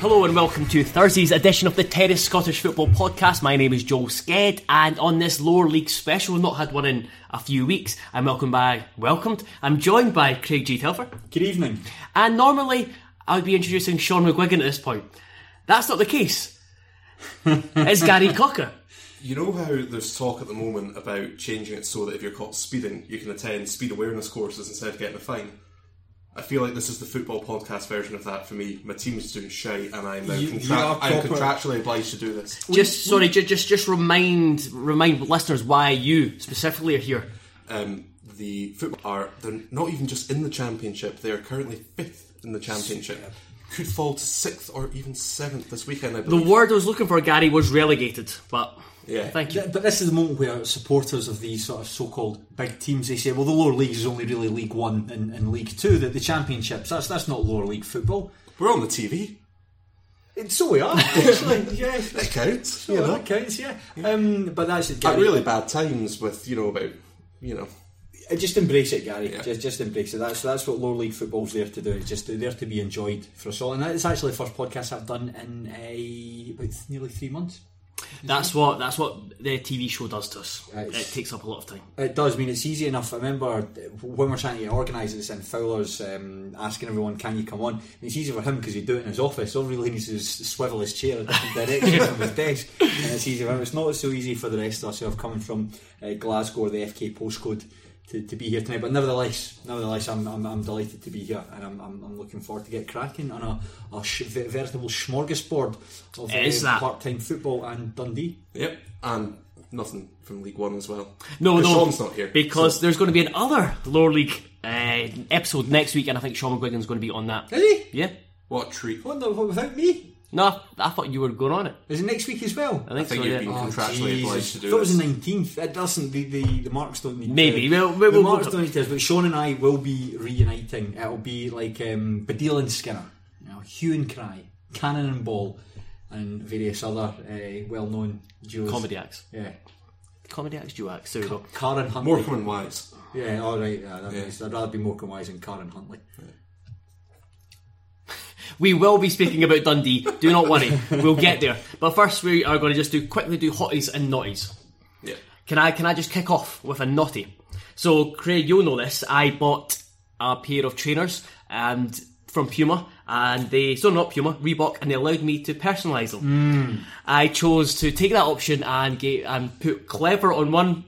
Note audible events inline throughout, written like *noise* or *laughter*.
Hello and welcome to Thursday's edition of the Terrace Scottish Football Podcast. My name is Joel Sked, and on this lower league special, we've not had one in a few weeks. I'm welcomed by welcomed. I'm joined by Craig G. Telfer. Good evening. And normally I would be introducing Sean McGuigan at this point. That's not the case. *laughs* it's Gary Cocker. You know how there's talk at the moment about changing it so that if you're caught speeding, you can attend speed awareness courses instead of getting a fine? I feel like this is the football podcast version of that for me. My team's doing shite, and I'm now You- contra- you are I'm contractually obliged to do this. Just sorry, ju- just just remind remind listeners why you specifically are here. Um, the football are they're not even just in the championship; they are currently fifth in the championship. Could fall to sixth or even seventh this weekend. I The word I was looking for, Gary, was relegated, but Yeah. thank you. But this is the moment where supporters of these sort of so-called big teams they say, well, the lower leagues is only really League One and, and League Two, that the championships that's that's not lower league football. We're on the TV. And so we are actually, *laughs* yeah. It counts. So you know. that counts, yeah. Um, but that's it, At really bad times with you know about you know Uh, Just embrace it, Gary. Yeah. Just, just embrace it. That's that's what lower league football's there to do. It's just there to be enjoyed for us all. And it's actually the first podcast I've done in uh, about nearly three months. That's what that's what the TV show does to us. Right. It takes up a lot of time. It does. I mean, it's easy enough. I remember when we're trying to organise this and Fowler's um, asking everyone, "Can you come on?" And it's easy for him because he'd do it in his office. All he really needs is swivel his chair in different directions *laughs* from his desk, and it's easy for him. It's not so easy for the rest of us who have coming from uh, Glasgow or the FK postcode. To, to be here tonight, but nevertheless, nevertheless, I'm, I'm, I'm delighted to be here, and I'm, I'm, I'm looking forward to get cracking on a, a sh- veritable smorgasbord of It is uh, that. part-time football and Dundee. yep and nothing from League One as well. No, 'Cause no, Sean's not here because so- there's going to be another lower league uh, episode next week, and I think Sean McGuigan's going to be on that. Is he? Yeah. what treat. What without me? No, I thought you were going on it. Is it next week as well? I think, I think so. you've Yeah. been Oh, contractually Jesus. obliged to do If it was the nineteenth, it doesn't. The, the, the marks don't need. Maybe. To, We'll- we'll- the we'll- marks we'll- don't need to. But Sean and I will be reuniting. It'll be like um, Baddiel and Skinner, you know, Hue and Cry, Cannon and Ball, and various other uh, well-known duos. Comedy acts. Yeah, Comedy acts, duo acts. There we go. Karen Huntley. Morecambe and Wise. Yeah, all right. Yeah, that Yeah. makes- I'd rather be Morecambe Wise than Karen Huntley. We will be speaking about Dundee. Do not worry. We'll get there. But first, we are going to just do quickly do hotties and naughties. Yeah. Can I can I just kick off with a naughty? So Craig, you'll know this. I bought a pair of trainers and from Puma, and they so not Puma, Reebok, and they allowed me to personalise them. I chose to take that option and get and put clever on one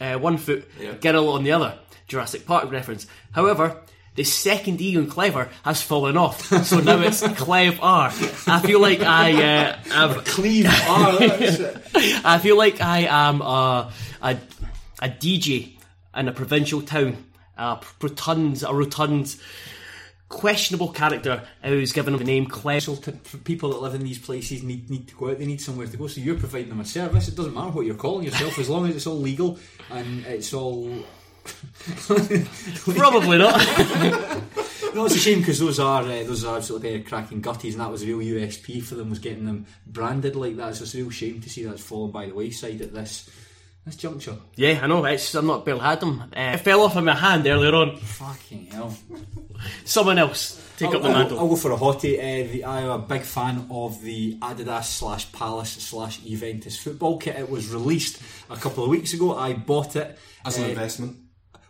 uh, one foot, Yeah. Girl on the other. Jurassic Park reference. However, the second E on clever has fallen off, so now it's *laughs* Clev R. I feel like I uh, have Cleave R. *laughs* That's it. I feel like I am a, a, a DJ in a provincial town, a rotund, a rotund, questionable character who's given the name Clem. So to, for people that live in these places need need to go out, they need somewhere to go. So you're providing them a service. It doesn't matter what you're calling yourself, as long as it's all legal and it's all. Probably not. *laughs* No, it's a shame because those are uh, those are absolutely cracking gutties, and that was a real USP for them was getting them branded like that. So it's a real shame to see that's fallen by the wayside at this this juncture. yeah, I know. It's I'm not Bill had them. Uh, it fell off in my hand earlier on. Fucking hell! Someone else take I'll, up the I'll, mantle. I'll go for a hottie. Uh, the, I'm a big fan of the Adidas slash Palace slash Juventus football kit. It was released a couple of weeks ago. I bought it As an Uh, investment.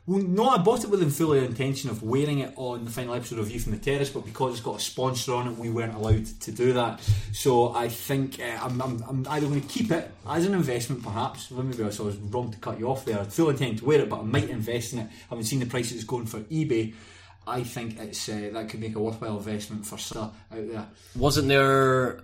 Well, no, I bought it with the full intention of wearing it on the final episode of View from the Terrace, but because it's got a sponsor on it, we weren't allowed to do that. So I think uh, I'm, I'm, I'm either going to keep it as an investment, perhaps. Well, maybe I was wrong to cut you off there. Full intent to wear it, but I might invest in it. I haven't seen the price it's going for eBay. I think it's uh, that could make a worthwhile investment for Sir out there. Wasn't there?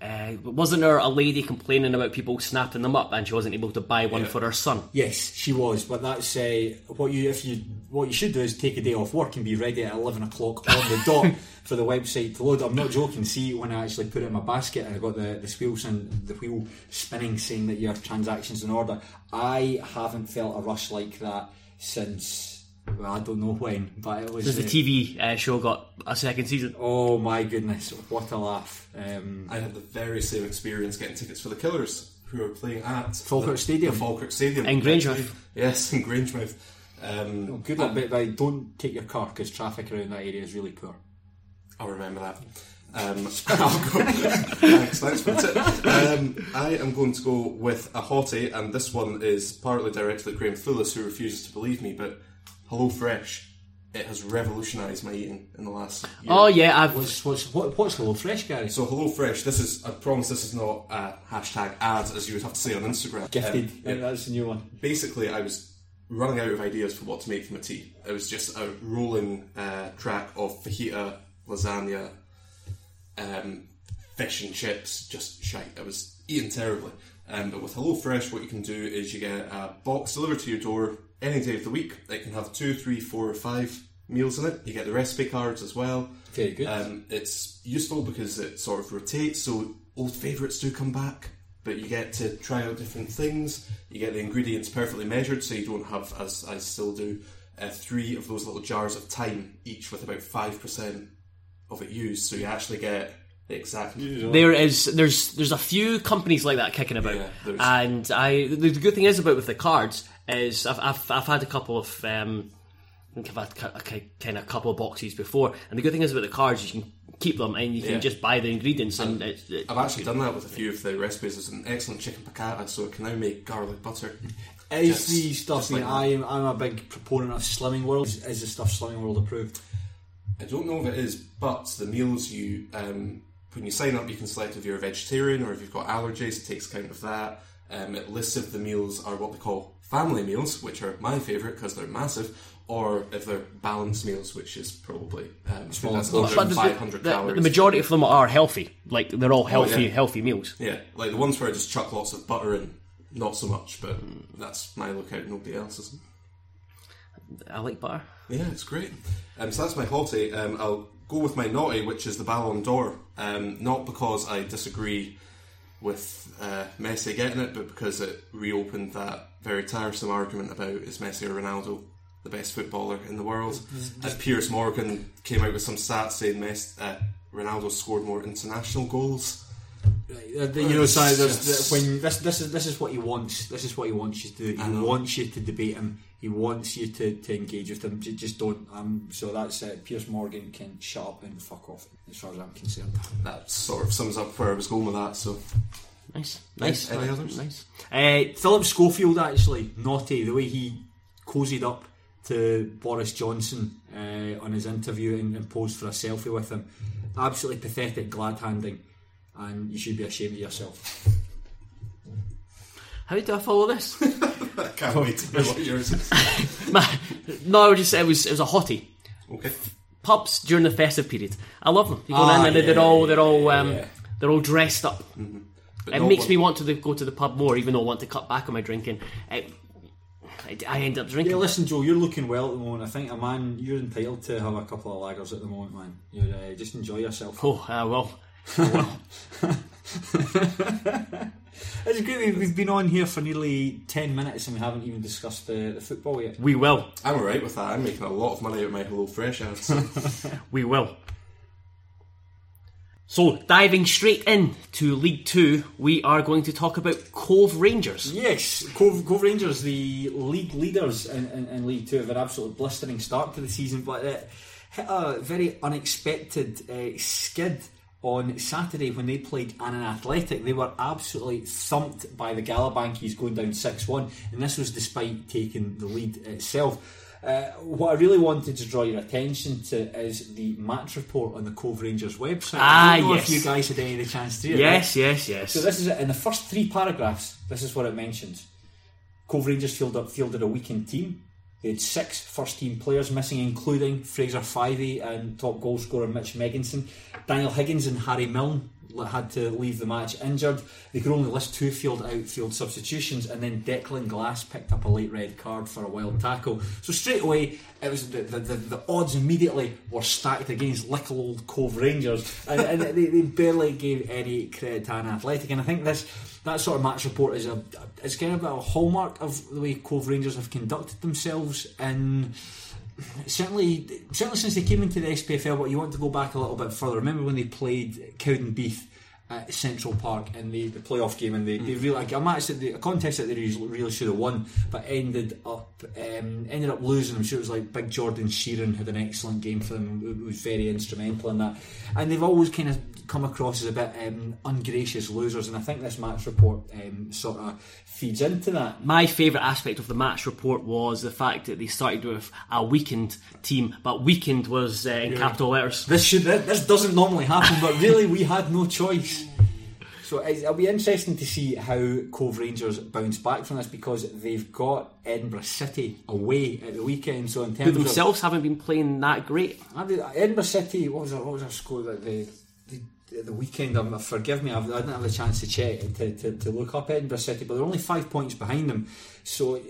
Uh, wasn't there a lady complaining about people snapping them up and she wasn't able to buy one Yeah. for her son? Yes, she was, but that's uh, what you if you what you should do is take a day off work and be ready at eleven o'clock on the dot *laughs* for the website to load. I'm not joking. See when I actually put it in my basket and I got the the wheels and the wheel spinning saying that your transaction's in order. I haven't felt a rush like that since well, I don't know when, but it was. Since the uh, TV uh, show got a second season. Oh my goodness! What a laugh! Um, I had the very same experience getting tickets for the Killers, who are playing at Falkirk the, Stadium. The Falkirk Stadium In Grangemouth. Yes, in Grangemouth. Um, good luck, but but don't take your car because traffic around that area is really poor. I'll remember that. Um, *laughs* *laughs* I'll go. thanks, thanks for the tip. Um, I am going to go with a hottie, and this one is partly directed at Graham Phillis, who refuses to believe me, but Hello Fresh. It has revolutionised my eating in the last year. Oh yeah, I've What's what's what, what's Hello Fresh, Gary? So Hello Fresh, this is I promise this is not a hashtag ad as you would have to say on Instagram. Gifted. Um, yeah. That's the new one. basically I was running out of ideas for what to make for my tea. It was just a rolling uh, track of fajita, lasagna, um, fish and chips, just shite. I was eating terribly. Um, but with HelloFresh, what you can do is you get a box delivered to your door any day of the week. It can have two, three, four, or five meals in it. You get the recipe cards as well. Very good. Um, it's useful because it sort of rotates, so old favourites do come back, but you get to try out different things. You get the ingredients perfectly measured, so you don't have, as I still do, uh, three of those little jars of thyme, each with about 5% of it used, so you actually get the exact. there is there's there's a few companies like that kicking about, Yeah, and I the good thing is about with the cards is I've I've, I've had a couple of um, I think I've had a, kind of couple of boxes before, and the good thing is about the cards you can keep them and you can Yeah. just buy the ingredients and it's, it, I've actually done that with a few of the recipes. There's an excellent chicken piccata, so it can now make garlic butter. Is Just- the stuff? just like I am? I'm a big proponent of Slimming World. Is, is the stuff Slimming World approved? I don't know if it is, but the meals you um, when you sign up, you can select if you're a vegetarian or if you've got allergies. It takes account of that. Um, it lists if the meals are what they call family meals, which are my favourite because they're massive, or if they're balanced meals, which is probably um, I think that's under the, 500 the- calories. the majority of them are healthy, like they're all healthy yeah. healthy meals. Yeah, like the ones where I just chuck lots of butter in, not so much, but that's my lookout. Nobody else's. I like butter. Yeah, it's great. Um, so that's my hottie. Um, I'll go with my naughty, which is the Ballon d'Or. Um, not because I disagree with uh, Messi getting it, but because it reopened that very tiresome argument about is Messi or Ronaldo the best footballer in the world. As Piers Morgan came out with some stats saying Messi, uh, Ronaldo scored more international goals. Uh, the- you know, there's, when this this is this is what he wants. This is what he wants you to do. He wants you to debate him. He wants you to, to engage with him. Ju- Just don't. Um, so that's it. Piers Morgan can shut up and fuck off, as far as I'm concerned. That sort of sums up where I was going with that. So Nice, nice, Any nice. Uh, Philip Schofield actually naughty the way he cozied up to Boris Johnson uh, on his interview and, and posed for a selfie with him. Absolutely pathetic glad handing, and you should be ashamed of yourself. How do I follow this? I *laughs* can't wait to hear what yours is. *laughs* Ma- no, I would just say it was it was a hottie. Okay. Pubs during the festive period. I love them. You go Ah, in and they're all they're all um, yeah. they're all dressed up. But It makes one- me want to the, go to the pub more, even though I want to cut back on my drinking. It, I, I end up drinking. Yeah, listen, Joe, you're looking well at the moment. I think a man, you're entitled to have a couple of lagers at the moment, man. You're, uh, just enjoy yourself. Oh, uh, well. *laughs* *laughs* It's great. We've, we've been on here for nearly ten minutes and we haven't even discussed the, the football yet. We will. I'm alright with that. I'm making a lot of money out of my Hello Fresh ads. *laughs* We will. So, diving straight in to League Two, we are going to talk about Cove Rangers. Yes, Cove, Cove Rangers, the league leaders in, in, in League Two, have an absolute blistering start to the season, but it hit a very unexpected uh, skid on Saturday when they played Annan Athletic. They were absolutely thumped by the Galabankies going down 6 1, and this was despite taking the lead itself. Uh, what I really wanted to draw your attention to is the match report on the Cove Rangers website. Ah, I don't know yes. if you guys had any chance to do it. Yes, yes, yes. So this is it. In the first three paragraphs, this is what it mentions. Cove Rangers fielded, fielded a weakened team. They had six first team players missing, including Fraser Fyvie and top goal scorer Mitch Megginson. Daniel Higgins and Harry Milne had to leave the match injured. They could only list two field outfield substitutions, and then Declan Glass picked up a late red card for a wild tackle. So straight away, it was the, the, the, odds immediately were stacked against little old Cove Rangers, and, and they, they barely gave any credit to an athletic. And I think this that sort of match report is a it's kind of a hallmark of the way Cove Rangers have conducted themselves in certainly certainly since they came into the SPFL. But you want to go back a little bit further. Remember when they played Cowdenbeath at Central Park in the, the playoff game, and they, they really like a match that they, a contest that they really, really should have won, but ended up um, ended up losing. I'm sure it was like Big Jordan Sheeran had an excellent game for them. it Was very instrumental in that, and they've always kind of come across as a bit um, ungracious losers. And I think this match report um, sort of feeds into that. My favourite aspect of the match report was the fact that they started with a weakened team, but weakened was uh, in capital letters. This should this doesn't normally happen, but really we had no choice. So it'll be interesting to see how Cove Rangers bounce back from this because they've got Edinburgh City away at the weekend. So in Who terms themselves haven't been playing that great. of mean, Edinburgh City, what was our, what was our score at the the, the weekend? Um, forgive me, I've, I didn't have a chance to check to, to, to look up Edinburgh City, but they're only five points behind them. So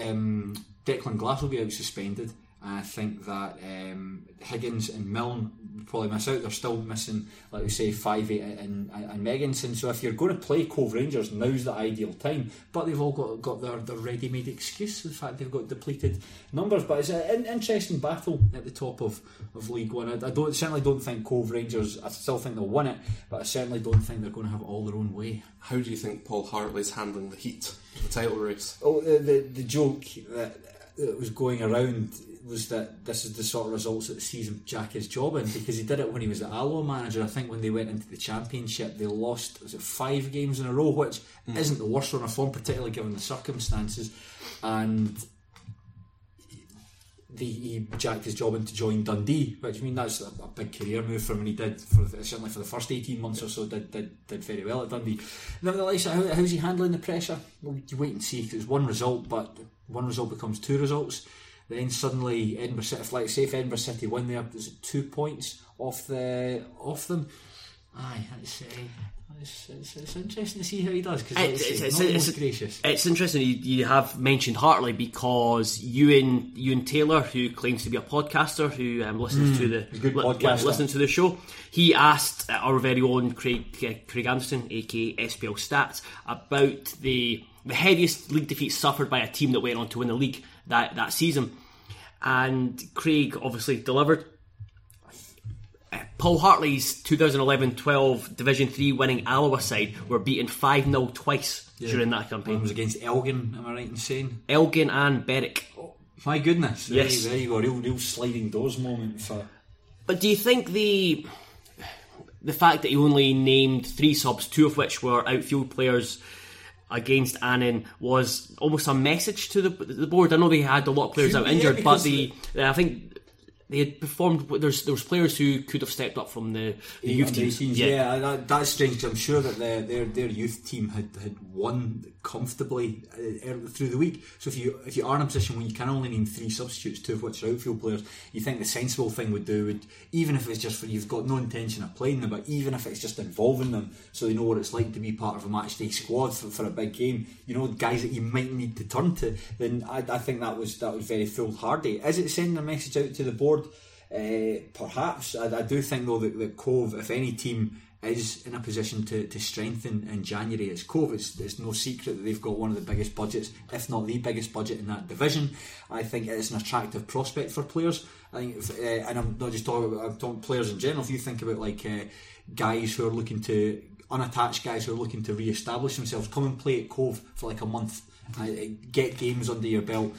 um, Declan Glass will be out suspended. And I think that um, Higgins and Milne probably miss out. They're still missing, like we say, Fyvie and, and, and Megginson. So if you're going to play Cove Rangers, now's the ideal time. But they've all got got their, their ready-made excuse, the fact they've got depleted numbers. But it's an interesting battle at the top of, of League One. I, I don't certainly don't think Cove Rangers. I still think they'll win it, but I certainly don't think they're going to have it all their own way. How do you think Paul Hartley's handling the heat, the title race? Oh, the, the, the joke that, that was going around was that this is the sort of results that sees Jack his job in because he did it when he was the Alloa manager. I think when they went into the championship, they lost was it five games in a row, which mm. isn't the worst run of form, particularly given the circumstances. And the, he jacked his job in to join Dundee, which I mean that's a, a big career move for him, and he did for the, certainly for the first eighteen months or so did did, did very well at Dundee. Nevertheless, how, how's he handling the pressure? Well, you wait and see. 'cause it's one result, but one result becomes two results. Then suddenly Edinburgh City, like say if Edinburgh City win there, there, is it two points off the off them? Aye, that's, uh, it's, it's, it's interesting to see how he does because It's, it's, it's, it's, it's, not it's- most gracious. it's interesting you, you have mentioned Hartley because Ewan, Ewan Taylor, who claims to be a podcaster, who um, listens to the li- listens to the show, he asked our very own Craig uh, Craig Anderson, aka SPL Stats, about the the heaviest league defeat suffered by a team that went on to win the league that that season, and Craig obviously delivered. Uh, Paul Hartley's 2011-12 Division 3 winning Alloa side were beaten 5-0 twice during that It campaign. was against Elgin, am I right in saying? Elgin and Berwick. My goodness. There, Yes. you- there you go. Real, real sliding doors moment for. But do you think the the fact that he only named three subs, two of which were outfield players against Annan, was almost a message to the, the board? I know they had a lot of players out injured, yeah, but the I think they had performed. There's there was players who could have stepped up from the, the youth teams. 18s, yeah, that, that's strange. I'm sure that their their, their youth team had, had won comfortably uh, through the week. So if you if you are in a position where you can only name three substitutes, two of which are outfield players, you think the sensible thing would do would even if it's just for you've got no intention of playing them, but even if it's just involving them, so they know what it's like to be part of a match day squad for, for a big game. You know, guys that you might need to turn to. Then I, I think that was that was very foolhardy. Is it sending a message out to the board? Uh, perhaps I, I do think though that, that Cove, if any team is in a position to, to strengthen in January, it's Cove. It's no secret that they've got one of the biggest budgets, if not the biggest budget in that division. I think it's an attractive prospect for players. I think, if, uh, and I'm not just talking about I'm talking players in general. If you think about like uh, guys who are looking to unattached guys who are looking to re-establish themselves, come and play at Cove for like a month, uh, get games under your belt,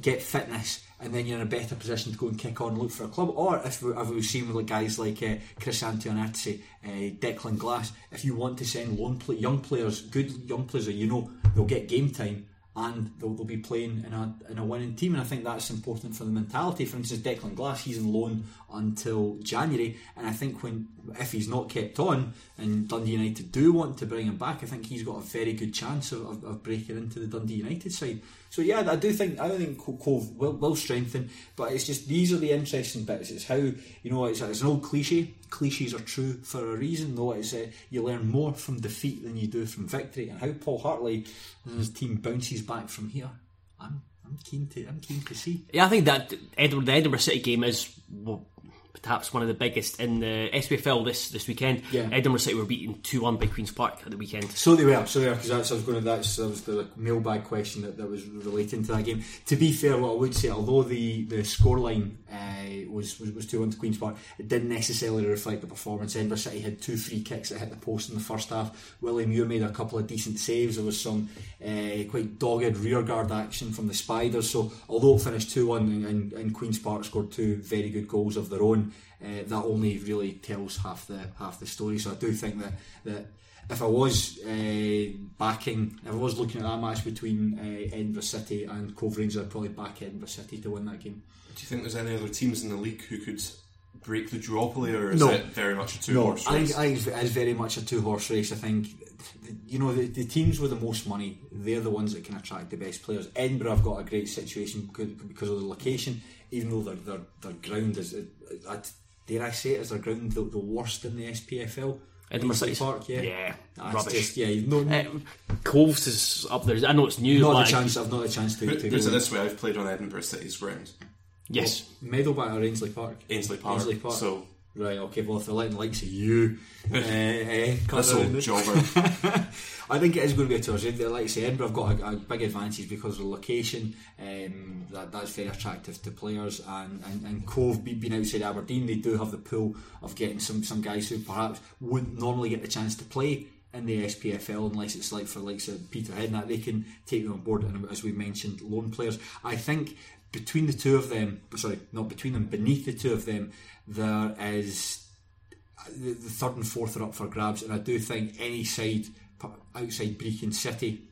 get fitness, and then you're in a better position to go and kick on and look for a club. Or if, we, if we've seen with guys like uh, Chris Antoniazzi, uh, Declan Glass, if you want to send play, young players, good young players you know they'll get game time and they'll, they'll be playing in a, in a winning team. And I think that's important for the mentality. For instance, Declan Glass, he's in loan until January, and I think when if he's not kept on and Dundee United do want to bring him back, I think he's got a very good chance of, of, of breaking into the Dundee United side. So yeah, I do think I don't think Cove will, will strengthen, but it's just these are the interesting bits. It's how you know it's, it's an old cliche. Cliches are true for a reason, though. It's uh, you learn more from defeat than you do from victory, and how Paul Hartley and his team bounces back from here. I'm I'm keen to I'm keen to see. Yeah, I think that Edinburgh, the Edinburgh City game is perhaps one of the biggest in the SPFL this this weekend. Yeah. Edinburgh City were beaten two one by Queens Park at the weekend. So they were, so they were, because that's I was going to that's that was the mailbag question that, that was relating to that game. To be fair, what I would say, although the the scoreline uh, was was two one to Queens Park, it didn't necessarily reflect the performance. Edinburgh City had two free kicks that hit the post in the first half. Willie Muir made a couple of decent saves. There was some uh, quite dogged rearguard action from the Spiders. So although it finished two one and, and Queens Park scored two very good goals of their own. Uh, that only really tells half the half the story. So I do think that that if I was uh, backing, if I was looking at that match between uh, Edinburgh City and Cove Rangers, I'd probably back Edinburgh City to win that game. Do you think there's any other teams in the league who could break the duopoly, or is No. it very much a two No, horse I think, I think it's very much a two horse race. I think you know the, the teams with the most money, they're the ones that can attract the best players. Edinburgh have got a great situation because, because of the location, even though their their, their ground is, uh, dare I say it, is their ground the, the worst in the SPFL. Edinburgh City Park, yeah, yeah, That's rubbish. Just, yeah, no, Um, Coves is up there. I know it's new. not like, a chance. I've not a chance to, Put, to put it go. this way: I've played on Edinburgh City's ground, Yes. Meadowbank or Ainslie Park. Ainslie Park. Ainslie Park. So Right, okay, well, if they're letting the likes of you, uh, *laughs* uh, come around jobber. *laughs* I think it is going to be a toss. Like I say, Edinburgh have got a, a big advantage because of the location. Um, that, that's very attractive to players. And, and, and Cove, being outside Aberdeen, they do have the pool of getting some, some guys who perhaps wouldn't normally get the chance to play in the SPFL unless it's like for likes of Peter Hednat. They can take them on board, and as we mentioned, loan players. I think between the two of them, sorry, not between them, beneath the two of them, there is the, the third and fourth are up for grabs, and I do think any side outside Brechin City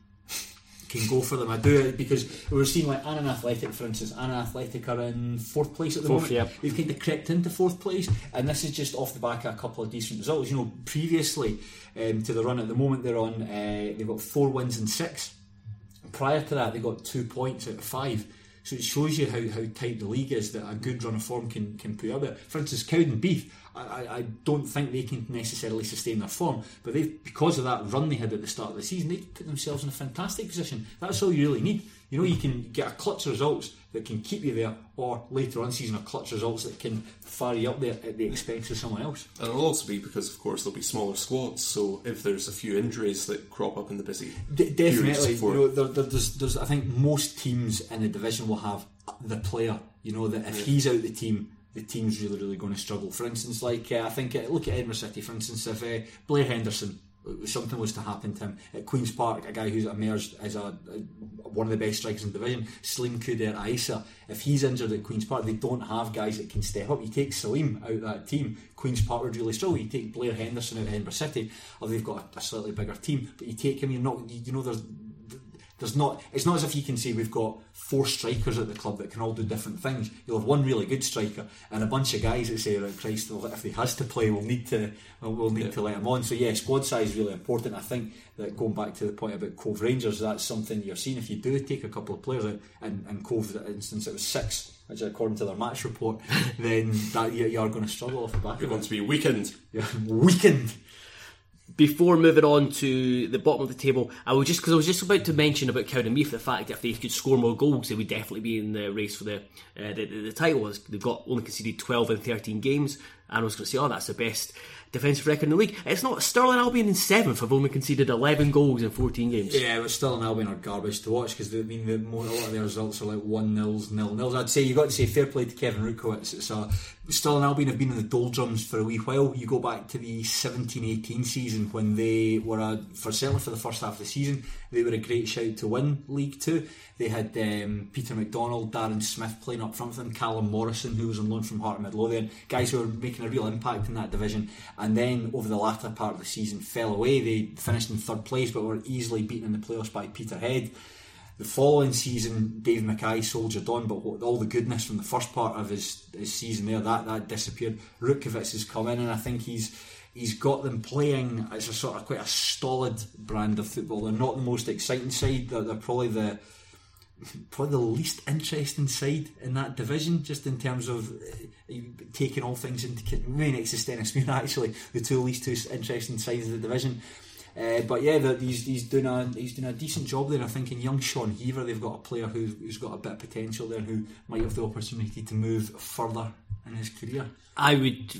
*laughs* can go for them. I do it because we're seeing like Annan Athletic, for instance. Annan Athletic are in fourth place at the Fourth, moment. yeah. They've kind of crept into fourth place, and this is just off the back of a couple of decent results. You know, previously um, to the run at the moment, they're on. Uh, they've got four wins and six. Prior to that, they got two points out of five. So it shows you how, how tight the league is that a good run of form can, can put up there. For instance, Cowdenbeath, I, I, don't think they can necessarily sustain their form, but they because of that run they had at the start of the season, they put themselves in a fantastic position. That's all you really need. You know, you can get a clutch results that can keep you there, or later on season a clutch results that can fire you up there at the expense of someone else. And it'll also be because, of course, there'll be smaller squads. So if there's a few injuries that crop up in the busy definitely, you know, there, there, there's, there's, I think most teams in the division will have the player. You know that if he's out the team, the team's really, really going to struggle. For instance, like uh, I think uh, look at Edinburgh City. For instance, if uh, Blair Henderson uh, something was to happen to him at Queens Park, a guy who's emerged as a, a one of the best strikers in the division, Salim Kouider-Aissa. If he's injured at Queens Park, they don't have guys that can step up. You take Salim out of that team, Queens Park would really struggle. You take Blair Henderson out of Edinburgh City, or they've got a, a slightly bigger team, but you take him, you're not. You, you know, there's There's not. It's not as if you can say we've got four strikers at the club that can all do different things. You'll have one really good striker and a bunch of guys that say, "Right, Christ, if he has to play, we'll need to we'll, need to let him on." So yeah, squad size is really important. I think that going back to the point about Cove Rangers, that's something you're seeing. If you do take a couple of players out, and, and Cove, for instance, it was six, which according to their match report, *laughs* then that you, you are going to struggle off the back You're going to be weakened. *laughs* Yeah, weakened. Before moving on to the bottom of the table, I was just because I was just about to mention about Cowdenbeath the fact that if they could score more goals, they would definitely be in the race for the uh, the, the, the title. They've got only conceded twelve in thirteen games, and I was going to say, oh, that's the best defensive record in the league. It's not. Stirling Albion in seventh have only conceded eleven goals in fourteen games. Yeah, but Stirling Albion are garbage to watch because I mean the more, a lot of their results are like one nils, nil nils. I'd say you've got to say fair play to Kevin Rutkiewicz. It's a Stirling Albion have been in the doldrums for a wee while. You go back to the 17-18 season when they were a, for certainly for the first half of the season they were a great shout to win League Two. They had um, Peter McDonald, Darren Smith playing up front for them, Callum Morrison who was on loan from Heart of Midlothian, guys who were making a real impact in that division. And then over the latter part of the season fell away. They finished in third place but were easily beaten in the playoffs by Peterhead. The following season, Dave Mackay soldiered on, but all the goodness from the first part of his, his season there that that disappeared. Rutkiewicz has come in, and I think he's he's got them playing as a sort of quite a stolid brand of football. They're not the most exciting side. They're, they're probably the probably the least interesting side in that division, just in terms of uh, taking all things into next to Stenhousemuir, actually, the two least two interesting sides of the division. Uh, but yeah, the, he's, he's doing a he's doing a decent job there. I think in young Sean Heaver, they've got a player who's, who's got a bit of potential there, who might have the opportunity to move further in his career. I would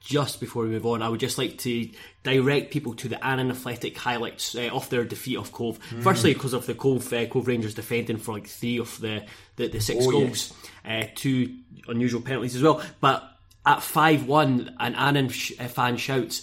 just before we move on, I would just like to direct people to the Annan Athletic highlights uh, of their defeat of Cove. Mm. Firstly, because of the Cove uh, Cove Rangers defending for like three of the the, the six Oh, goals, uh, two unusual penalties as well. But at five one, an Annan sh- uh, fan shouts,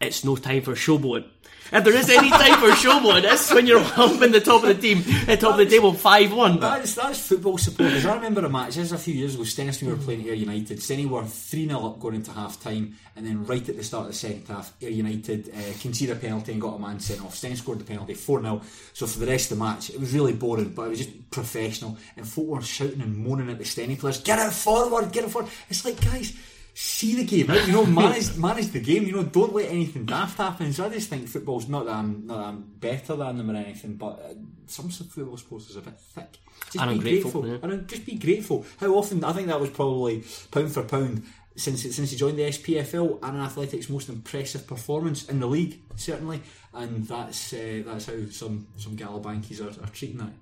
"It's no time for showboating." If there is any time for showboating, it's when you're up in the top of the team, at top of the table, five one. That's, that's football supporters. I remember a match, this was a few years ago, Stenhousemuir were playing Ayr United. Stenny were 3 0 up going into half time, and then right at the start of the second half, Ayr United uh, conceded a penalty and got a man sent off. Stenny scored the penalty 4 0. So for the rest of the match, it was really boring, but it was just professional. And folk were shouting and moaning at the Stenny players, get it forward, get it forward. It's like, guys, see the game out, you know, *laughs* manage manage the game, you know, don't let anything daft happen. So I just think football's not that I'm not that I'm better than them or anything, but uh, some football supporters are a bit thick. Just And be ungrateful, grateful. yeah. And just be grateful. How often I think that was probably pound for pound since since he joined the SPFL and Athletics most impressive performance in the league, certainly. And that's uh, that's how some some Galabankies are, are treating that.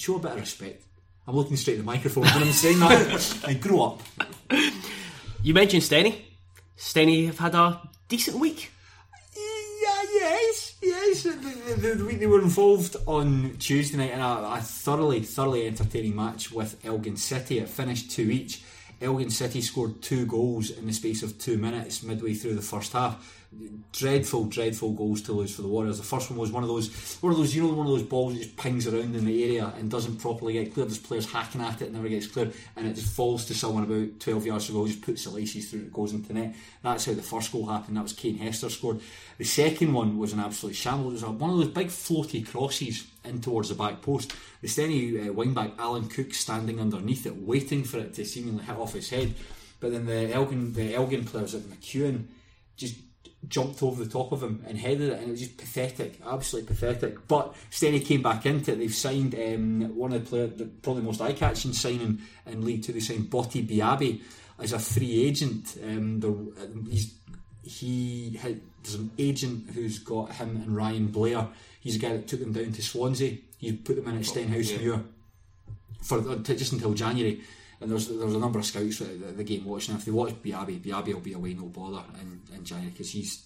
Show a bit of respect. I'm looking straight at the microphone when I'm saying that. *laughs* I grow up. You mentioned Stenny. Stenny have had a decent week. Yeah, yes, yes. The, the, the week they were involved on Tuesday night in a, a thoroughly, thoroughly entertaining match with Elgin City. It finished two each. Elgin City scored two goals in the space of two minutes midway through the first half. Dreadful, dreadful goals to lose for the Warriors. The first one was one of those, one of those, you know, one of those balls that just pings around in the area and doesn't properly get cleared. There's players hacking at it never gets cleared, and it just falls to someone about 12 yards to go. Just puts the laces through, it goes into net. That's how the first goal happened. That was Kane Hester scored. The second one was an absolute shambles. It was one of those big floaty crosses in towards the back post. The Stenny uh, wingback Alan Cook standing underneath it, waiting for it to seemingly hit off his head. But then the Elgin, the Elgin players at McEwen just jumped over the top of him and headed it, and it was just pathetic, absolutely pathetic. But Stenny came back into it. They've signed um, one of the players, the probably most eye-catching signing in League Two. They signed Botti Biabi as a free agent. Um, the, he had there's an agent who's got him and Ryan Blair. He's a guy that took them down to Swansea. He put them in at Stenhouse yeah. Muir for uh, just until January. And there's there's a number of scouts at the, game watching. If they watch Biabi, Biabi will be away no bother in, in January because he's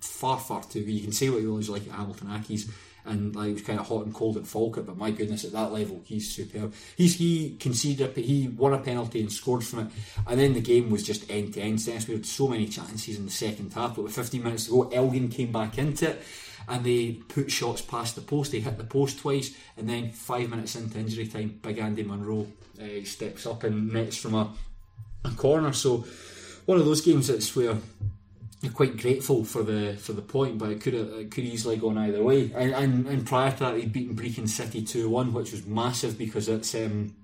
far far too. You can say what you always like at Hamilton Accies, and like, he was kind of hot and cold at Falkirk, but my goodness, at that level, he's superb. He's he conceded, a, he won a penalty and scored from it, and then the game was just end to end. Sense we had so many chances in the second half, but with 15 minutes to go, Elgin came back into it. And they put shots past the post. They hit the post twice, and then five minutes into injury time, Big Andy Munro uh, steps up and nets from a, a corner. So one of those games that's where you're quite grateful for the for the point, but it could have it could easily gone either way. And, and, and prior to that, he'd beaten Brechin City two one, which was massive because it's um,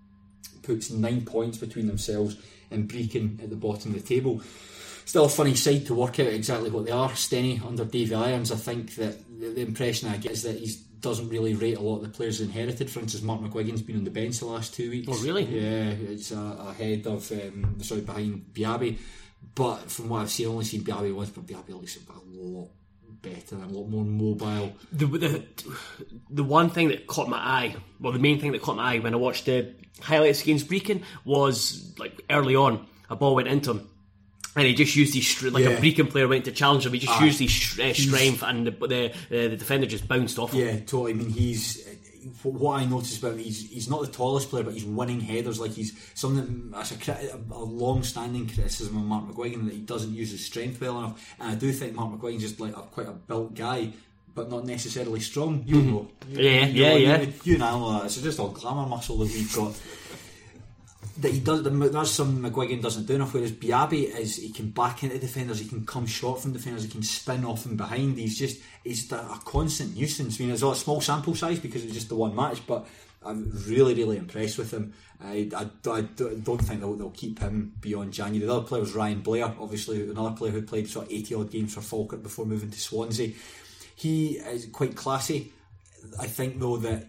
puts nine points between themselves and Brechin at the bottom of the table. Still a funny side to work out exactly what they are. Stenny under Davy Irons, I think that the, the impression I get is that he doesn't really rate a lot of the players inherited. For instance, Mark McGuigan's been on the bench the last two weeks. Oh, really? Yeah, it's ahead of um, sorry behind Biabi. But from what I've seen, I've only seen Biabi once, but Biabi looks a lot better and a lot more mobile. The, the the one thing that caught my eye, well, the main thing that caught my eye when I watched the highlights against Brechin was like early on, a ball went into him. And he just used his str- like Yeah. a Brechin player went to challenge him. He just Aye. used his str- uh, strength, and the the, the the defender just bounced off him. Yeah, totally. I mean, he's eh, what I noticed about him. He's he's not the tallest player, but he's winning headers. Like he's something that's a, a long-standing criticism of Mark McGuigan that he doesn't use his strength well enough. And I do think Mark McGuigan's just like a, quite a built guy. But not necessarily strong. You mm-hmm. know, You- Yeah, you yeah, know, yeah. You, you and I know that. It's just all glamour muscle that we've got. That he does. There's some McGuigan doesn't do enough. Whereas Biabi is he can back into defenders, he can come short from defenders, he can spin off and behind. He's just he's a, a constant nuisance. I mean, it's a small sample size because it's just the one match, but I'm really really impressed with him. I, I, I don't think they'll, they'll keep him beyond January. The other player was Ryan Blair, obviously another player who played sort of 80 odd games for Falkirk before moving to Swansea. He is quite classy. I think though that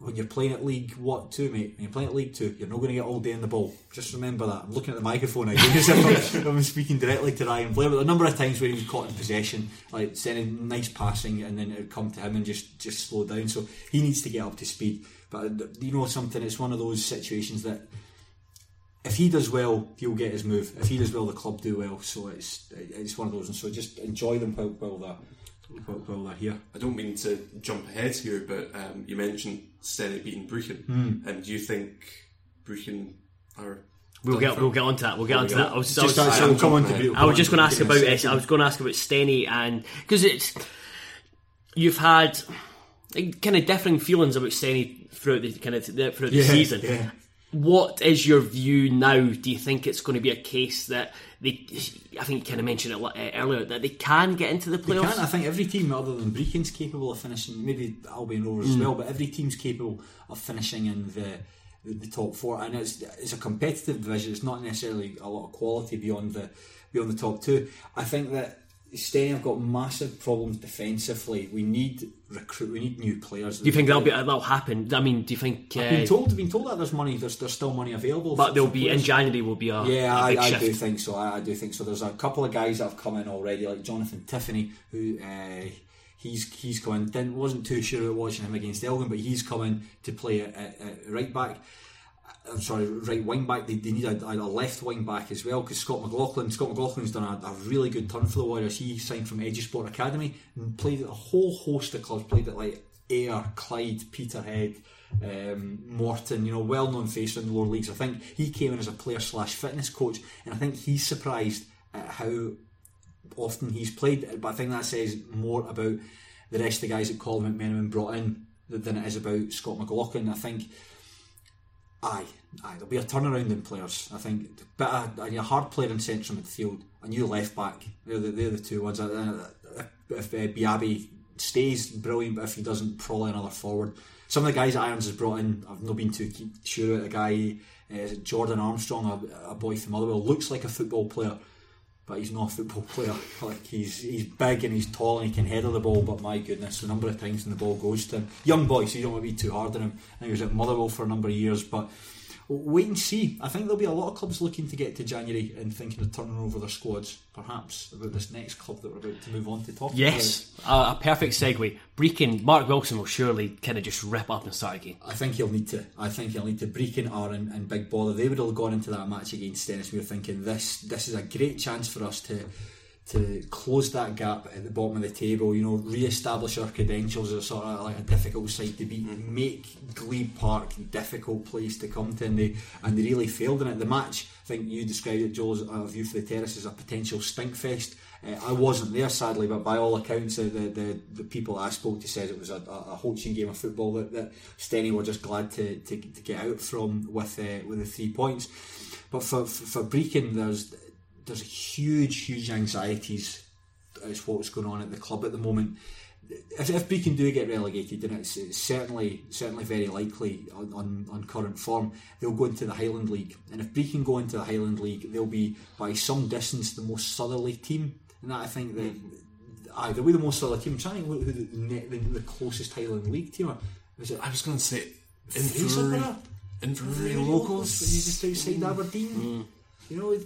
when you're playing at League what two, mate? When you're playing at League Two, you're not going to get all day in the ball. Just remember that. I'm looking at the microphone *laughs* I'm speaking directly to Ryan Blair. But the number of times where he was caught in possession, like sending nice passing, and then it would come to him and just just slow down. So he needs to get up to speed. But uh, you know something, it's one of those situations that if he does well, he'll get his move. If he does well, the club do well. So it's it's one of those, and so just enjoy them while, while they're while, while they're here. I don't mean to jump ahead here, but um, you mentioned Steny beating Brechin. Hmm. And do you think Brechin are. We'll get for? we'll get onto that. We'll get onto that. I was, I was, Just, I we'll come on to jumping I was just going to ask about Brechin it. I was going to ask about Steny and because it's you've had kind of differing feelings about Steny throughout the kind of the, throughout the Yeah, season. yeah. What is your view now? Do you think it's going to be a case that they? I think you kind of mentioned it uh, earlier that they can get into the playoffs. can. I think every team other than Brechin's capable of finishing. Maybe Albion Rovers as well, but every team's capable of finishing in the the, the top four. And it's it's a competitive division. It's not necessarily a lot of quality beyond the beyond the top two. I think that Steny have got massive problems defensively. We need recruit. We need new players. do you think that'll be that'll happen? I mean, do you think? Uh, I've been told, been told that there's money. There's, there's still money available. but there'll be in. January will be a Yeah, a I, I do think so. I, I do think so. There's a couple of guys that have come in already, like Jonathan Tiffany, who uh, he's he's come in. Didn't wasn't too sure about watching him against Elgin, but he's coming to play at, at, at right back. I'm sorry, right wing back. They, they need a, a left wing back as well because Scott McLaughlin. Scott McLaughlin's done a, a really good turn for the Warriors. He signed from Edusport Academy and played at a whole host of clubs. Played at like Ayr, Clyde, Peterhead, um, Morton. You know, well known face in the lower leagues. I think he came in as a player slash fitness coach, and I think he's surprised at how often he's played. But I think that says more about the rest of the guys that Colin McMenamin brought in than it is about Scott McLaughlin. I think. Aye, aye, there'll be a turnaround in players. I think, but a, a hard player in central midfield, a new left back. They're the, they're the two ones. Uh, If uh, Biabi stays, brilliant. But if he doesn't, probably another forward. Some of the guys Irons has brought in, I've not been too sure about. The guy, uh, Jordan Armstrong, a, a boy from Motherwell, looks like a football player, but he's not a football player. Like he's he's big and he's tall and he can header the ball. But my goodness, the number of times when the ball goes to him, young boy, so you don't want to be too hard on him. And he was at Motherwell for a number of years, but wait and see. I think there'll be a lot of clubs looking to get to January and thinking of turning over their squads, perhaps about this next club that we're about to move on to talk Yes, a, a perfect segue. Brechin, Mark Wilson will surely kind of just rip up and start again. I think he'll need to. I think he'll need to. Brechin, Aaron, and Big Bother. They would have gone into that match against Dennis. We were thinking this. This is a great chance for us to to close that gap at the bottom of the table. You know, re-establish our credentials as a sort of like a difficult side to beat. Make Glebe Park a difficult place to come to, and they and they really failed in it. The match, I think you described it, Joel, as a view for the terrace as a potential stink fest. Uh, I wasn't there sadly, but by all accounts, uh, the, the the people I spoke to said it was a, a, a Holstein game of football that, that Steny were just glad to, to, to get out from with uh, with the three points. But for for, for Brechin, there's there's huge huge anxieties is what's going on at the club at the moment. If, if Brechin do get relegated, then it's, it's certainly certainly very likely on, on, on current form they'll go into the Highland League. And if Brechin go into the Highland League, they'll be by some distance the most southerly team. And that I think that hmm. aye, they'll be the most southerly team. I'm trying to think who the, the, the closest Highland League team are. Was it I was going to say? Inverurie, Inverurie Locals, locals. just outside hmm. Aberdeen. Hmm. You know,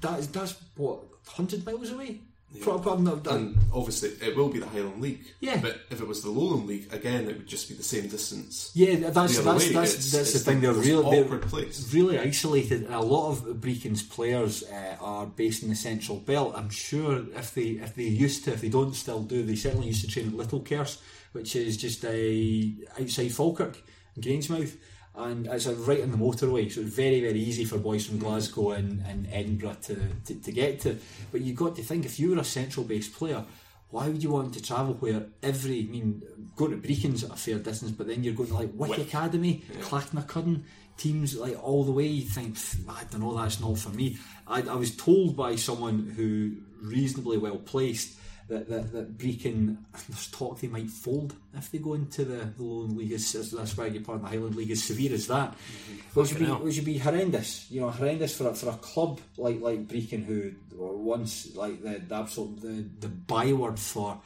that's that's what hundred miles away. Pro- pro- no, that- And obviously, it will be the Highland League. Yeah. But if it was the Lowland League, again, it would just be the same distance. yeah, that's the that's that's, way. that's, It's- the thing. the They're really awkward they're place. really isolated, and a lot of Brechin's players uh, are based in the Central Belt. I'm sure if they if they used to, if they don't still do, they certainly used to train at Little Kerse, which is just uh, outside Falkirk, Grangemouth. And it's right on the motorway, so it's very, very easy for boys from Glasgow and, and Edinburgh to, to, to get to. But you've got to think if you were a central based player, why would you want to travel where every, I mean, going to Brechin's at a fair distance, but then you're going to like Wick Academy, Clachnacuddin, teams like all the way, you think, I don't know, that's not for me. I, I was told by someone who reasonably well placed that, that, that Brechin, there's talk they might fold if they go into the, the Lowland League, as, as that's why part of the Highland League, as severe as that. Mm-hmm. Which would, be, which would be horrendous, you know, horrendous for a, for a club like like Brechin who once like the, the absolute the, the byword for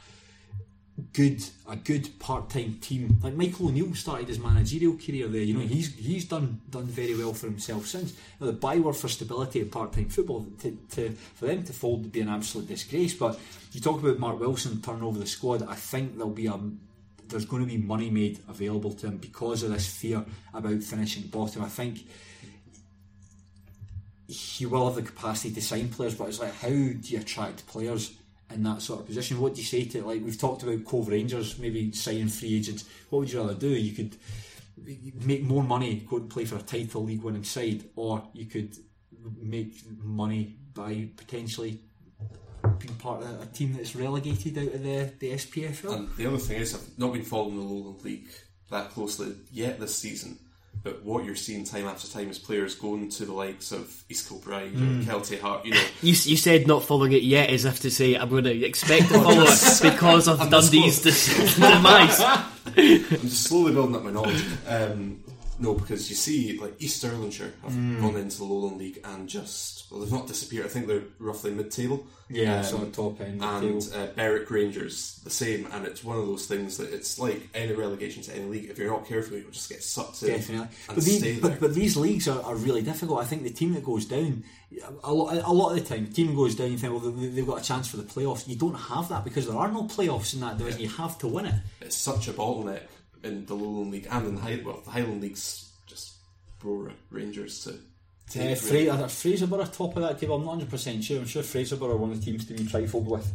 good a good part time team. Like Michael O'Neill started his managerial career there. You know, he's he's done done very well for himself since. The byword for stability in part time football to, to for them to fold would be an absolute disgrace. But you talk about Mark Wilson turning over the squad. I think there'll be a there's going to be money made available to him because of this fear about finishing bottom. I think he will have the capacity to sign players, but it's like how do you attract players in that sort of position? What do you say to it? Like we've talked about Cove Rangers maybe signing free agents. What would you rather do? You could make more money, go and play for a title league winning side, or you could make money by potentially being part of a team that's relegated out of the, the SPFL. And the other thing is, I've not been following the Lowland League that closely yet this season. But what you're seeing time after time is players going to the likes of East Kilbride Hmm. or Kelty Heart. You know, *laughs* You, you said not following it yet as if to say I'm going to expect to *laughs* follow it because of Dundee's *laughs* demise. I'm just slowly building up my knowledge. Um, no, because you see, like East Stirlingshire have Hmm. gone into the Lowland League and just well, they've not disappeared. I think they're roughly mid-table. Yeah, Um, of top end, And uh, Berwick Rangers the same, and it's one of those things that it's like any relegation to any league. If you're not careful, you'll just get sucked in Definitely, but these, but, but these leagues are, are really difficult. I think the team that goes down, a lot, a lot of the time, the team goes down. You think, well, they- they've got a chance for the playoffs. You don't have that because there are no playoffs in that division. You have to win it. it's such a bottleneck in the Lowland League and in the High. Well, the Highland League's just Brora Rangers to Uh. Fra- are Fraserburgh top of that table? I'm not 100 percent sure. I'm sure Fraserburgh are one of the teams to be trifled with.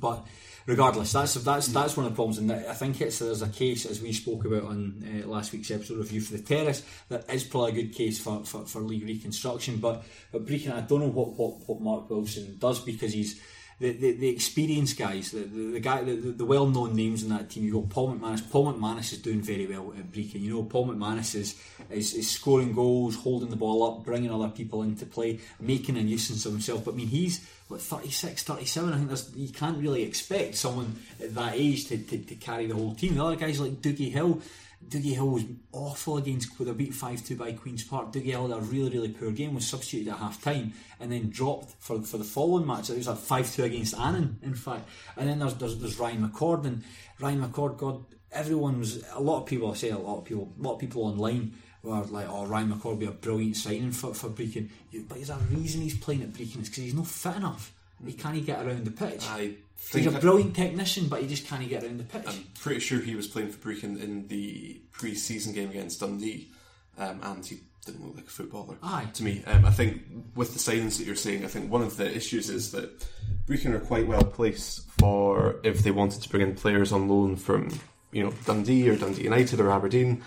But regardless, that's that's that's one of the problems, and I think it's there's a case as we spoke about on uh, last week's episode of review for the terrace that is probably a good case for, for, for league reconstruction. But but Brechin, I don't know what, what, what Mark Wilson does because he's the, the, the experienced guys, the, the, the guy, the, the well known names in that team. You've got Paul McManus. Paul McManus is doing very well at Brechin. You know, Paul McManus is, is is scoring goals, holding the ball up, bringing other people into play, making a nuisance of himself. But I mean, he's what 36, 37. I think you can't really expect someone at that age to, to, to carry the whole team. The other guys like Dougie Hill. Dougie Hill was awful against they beat 5 2 by Queen's Park. Dougie Hill had a really, really poor game, was substituted at half time and then dropped for, for the following match. It was a 5 2 against Annan, in fact. And then there's, there's, there's Ryan McCord, and Ryan McCord, God, everyone was, a lot of people, I say a lot of people, a lot of people online were like, oh, Ryan McCord be a brilliant signing for, for Brechin. But there's a reason he's playing at Brechin, it's because he's not fit enough. He can't get around the pitch. I He's a brilliant technician, but he just can't get around the pitch. I'm pretty sure he was playing for Brechin in the pre-season game against Dundee, um, and he didn't look like a footballer. Aye. To me, um, I think with the signings that you're saying, I think one of the issues is that Brechin are quite well placed for if they wanted to bring in players on loan from you know Dundee or Dundee United or Aberdeen.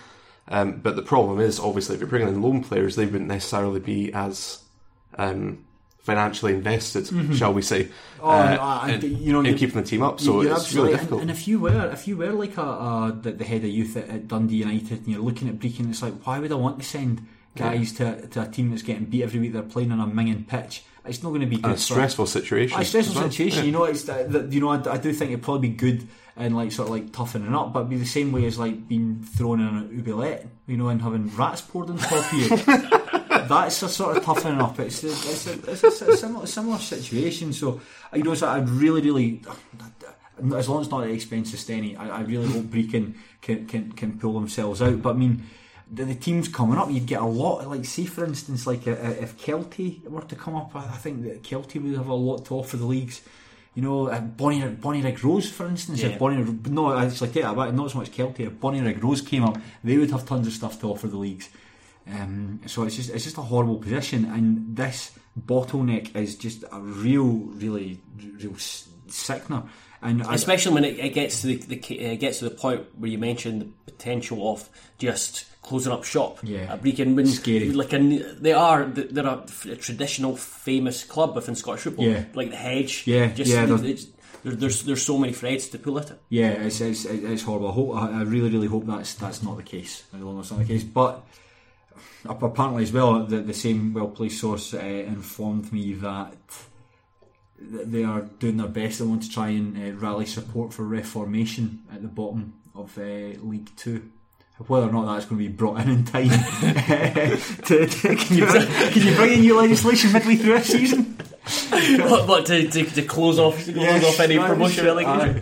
Um, but the problem is, obviously, if you're bringing in loan players, they wouldn't necessarily be as um, financially invested, shall we say, Mm-hmm. Oh, uh, no, I- in, you know, in keeping the team up. So it's really difficult. And, and if you were, if you were like a, a the, the head of youth at, at Dundee United, and you're looking at Brechin, it's like, why would I want to send guys to, to a team that's getting beat every week? They're playing on a minging pitch it's not going to be good. And a for- stressful situation. a stressful well. situation. Yeah. You know, it's that, you know, I, I do think it'd probably be good and like sort of like toughening up, but it'd be the same way as like being thrown in an oubliette, you know, and having rats poured on top of you. *laughs* That's a sort of toughening up. It's a, it's a, it's a, similar, similar situation. So you know, so I'd really, really. As long as it's not at the expense of Stenny, I, I really hope Brechin can, can can pull themselves out. But I mean, the, the teams coming up, you'd get a lot. Like, say for instance, like uh, if Kelty were to come up, I, I think that Kelty would have a lot to offer the leagues. You know, uh, Bonnie Bonnyrigg Rose, for instance. Yeah. If Bonnie, no, actually, take that back. Not so much Kelty. If Bonnyrigg Rose came up, they would have tons of stuff to offer the leagues. Um, so it's just it's just a horrible position, and this bottleneck is just a real, really, real sickener. And I- especially when it, it gets to the, the uh, gets to the point where you mentioned the potential of just closing up shop. Yeah. Brechin when Scary. like a, they are they're a, a traditional famous club within Scottish football. Yeah. like the Hedge. Yeah, just yeah, there, there's there's so many threads to pull at it. Yeah, it's, it's, it's horrible. I, hope, I I really, really hope that's that's not the case. I don't know it's not the case. But apparently, as well, the, the same well placed source uh, informed me that they are doing their best. They want to try and uh, rally support for reformation at the bottom of uh, League Two. Whether or not that's going to be brought in in time, *laughs* to, to- can, you bring, can you bring in new legislation midway through a season? what, what to, to, to close off to close off any promotion aye.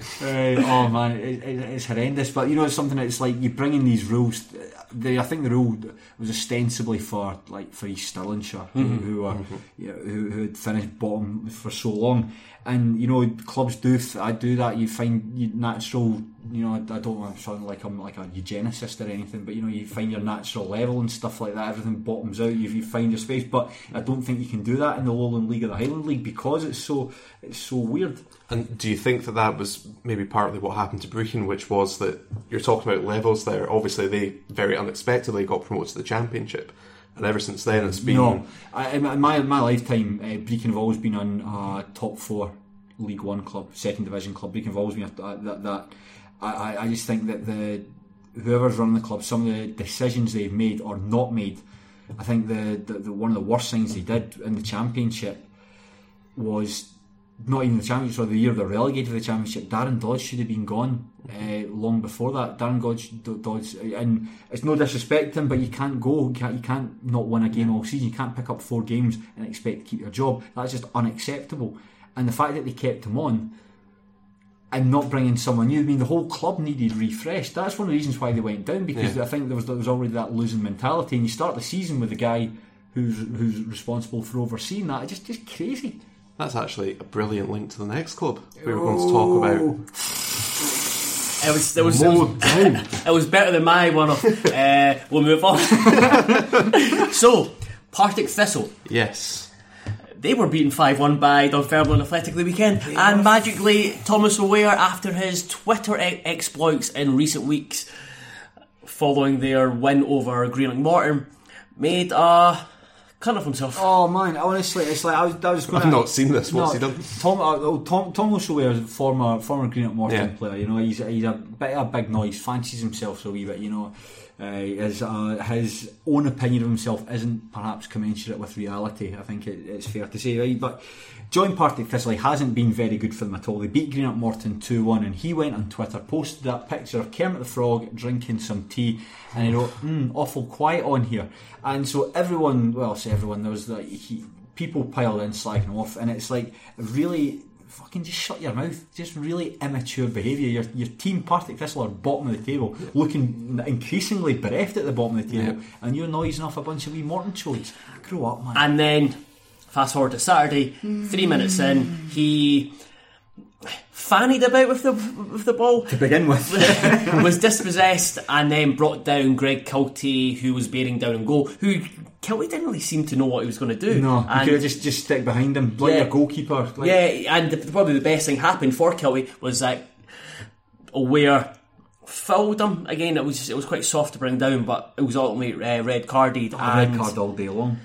oh man, it, it, it's horrendous. But you know, it's something that's like you bring in these rules. The, I think the rule was ostensibly for like for East Stirlingshire, who, mm-hmm. who are mm-hmm. you know, who, who had finished bottom for so long. And you know, clubs do I do that. You find you natural. You know, I don't want to sound like I'm like a eugenicist or anything, but you know, you find your natural level and stuff like that. Everything bottoms out. You, you find your space, but I don't think you can do that in the Lowland League or the Highland League because it's so it's so weird. And do you think that that was maybe partly what happened to Brechin, which was that you're talking about levels there? Obviously, they very unexpectedly got promoted to the Championship, and ever since then it's been No, I, in my my lifetime, uh, Brechin have always been on a top four League One club, second division club. Brechin have always been a, that. that I, I- just think that the whoever's running the club, some of the decisions they've made or not made, I think the, the, the one of the worst things they did in the Championship was not even the championship, or the year they're relegated to the championship. Darren Dods should have been gone uh, long before that. Darren Dods, Dods, and it's no disrespect to him, but you can't go, you can't, you can't not win a game all season. You can't pick up four games and expect to keep your job. That's just unacceptable. And the fact that they kept him on and not bringing someone new, I mean, the whole club needed refreshed. That's one of the reasons why they went down because Yeah. I think there was there was already that losing mentality, and you start the season with a guy who's who's responsible for overseeing that. It's just just crazy. that's actually a brilliant link to the next club we were going to talk about. It was, it was, it was, *laughs* it was better than my one. Of, uh, we'll move on. *laughs* so, Partick Thistle. Yes, They were beaten 5 1 by Dunfermline Athletic the weekend, and magically, Thomas O'Ware, after his Twitter e- exploits in recent weeks, following their win over Greenock Morton, made a cunt of himself. Oh man, honestly, it's like I was, I was going *laughs* I've not seen this. What's he done? Tom, uh, Tom, Tom O'Shea is a former former Greenock Morton Yeah. player. You know, he's he's a bit of a big noise, fancies himself a wee bit. You know, uh, his uh, his own opinion of himself isn't perhaps commensurate with reality. I think it, it's fair to say, right? But John Partick Thistle hasn't been very good for them at all. They beat Greenock Morton two one, and he went on Twitter, posted that picture of Kermit the Frog drinking some tea, and he wrote, mm, "Awful quiet on here." And so everyone, well, I say everyone, there was like he, people piled in slagging him off, and it's like really fucking just shut your mouth. Just really immature behaviour. Your your team Partick Thistle are bottom of the table, looking increasingly bereft at the bottom of the table, and you're noising off a bunch of wee Morton chodes. Grow up, man. And then, fast forward to Saturday, three minutes in, he fannied about with the with the ball. to begin with, *laughs* was dispossessed and then brought down Greg Kiltie, who was bearing down and goal. Who Kiltie didn't really seem to know what he was going to do. no, and could have just just stick behind him like Yeah. goalkeeper. Like, yeah, and the, probably the best thing happened for Kiltie was that O'Ware fouled him again. It was it was quite soft to bring down, but it was ultimately uh, red carded. a and, red card all day long.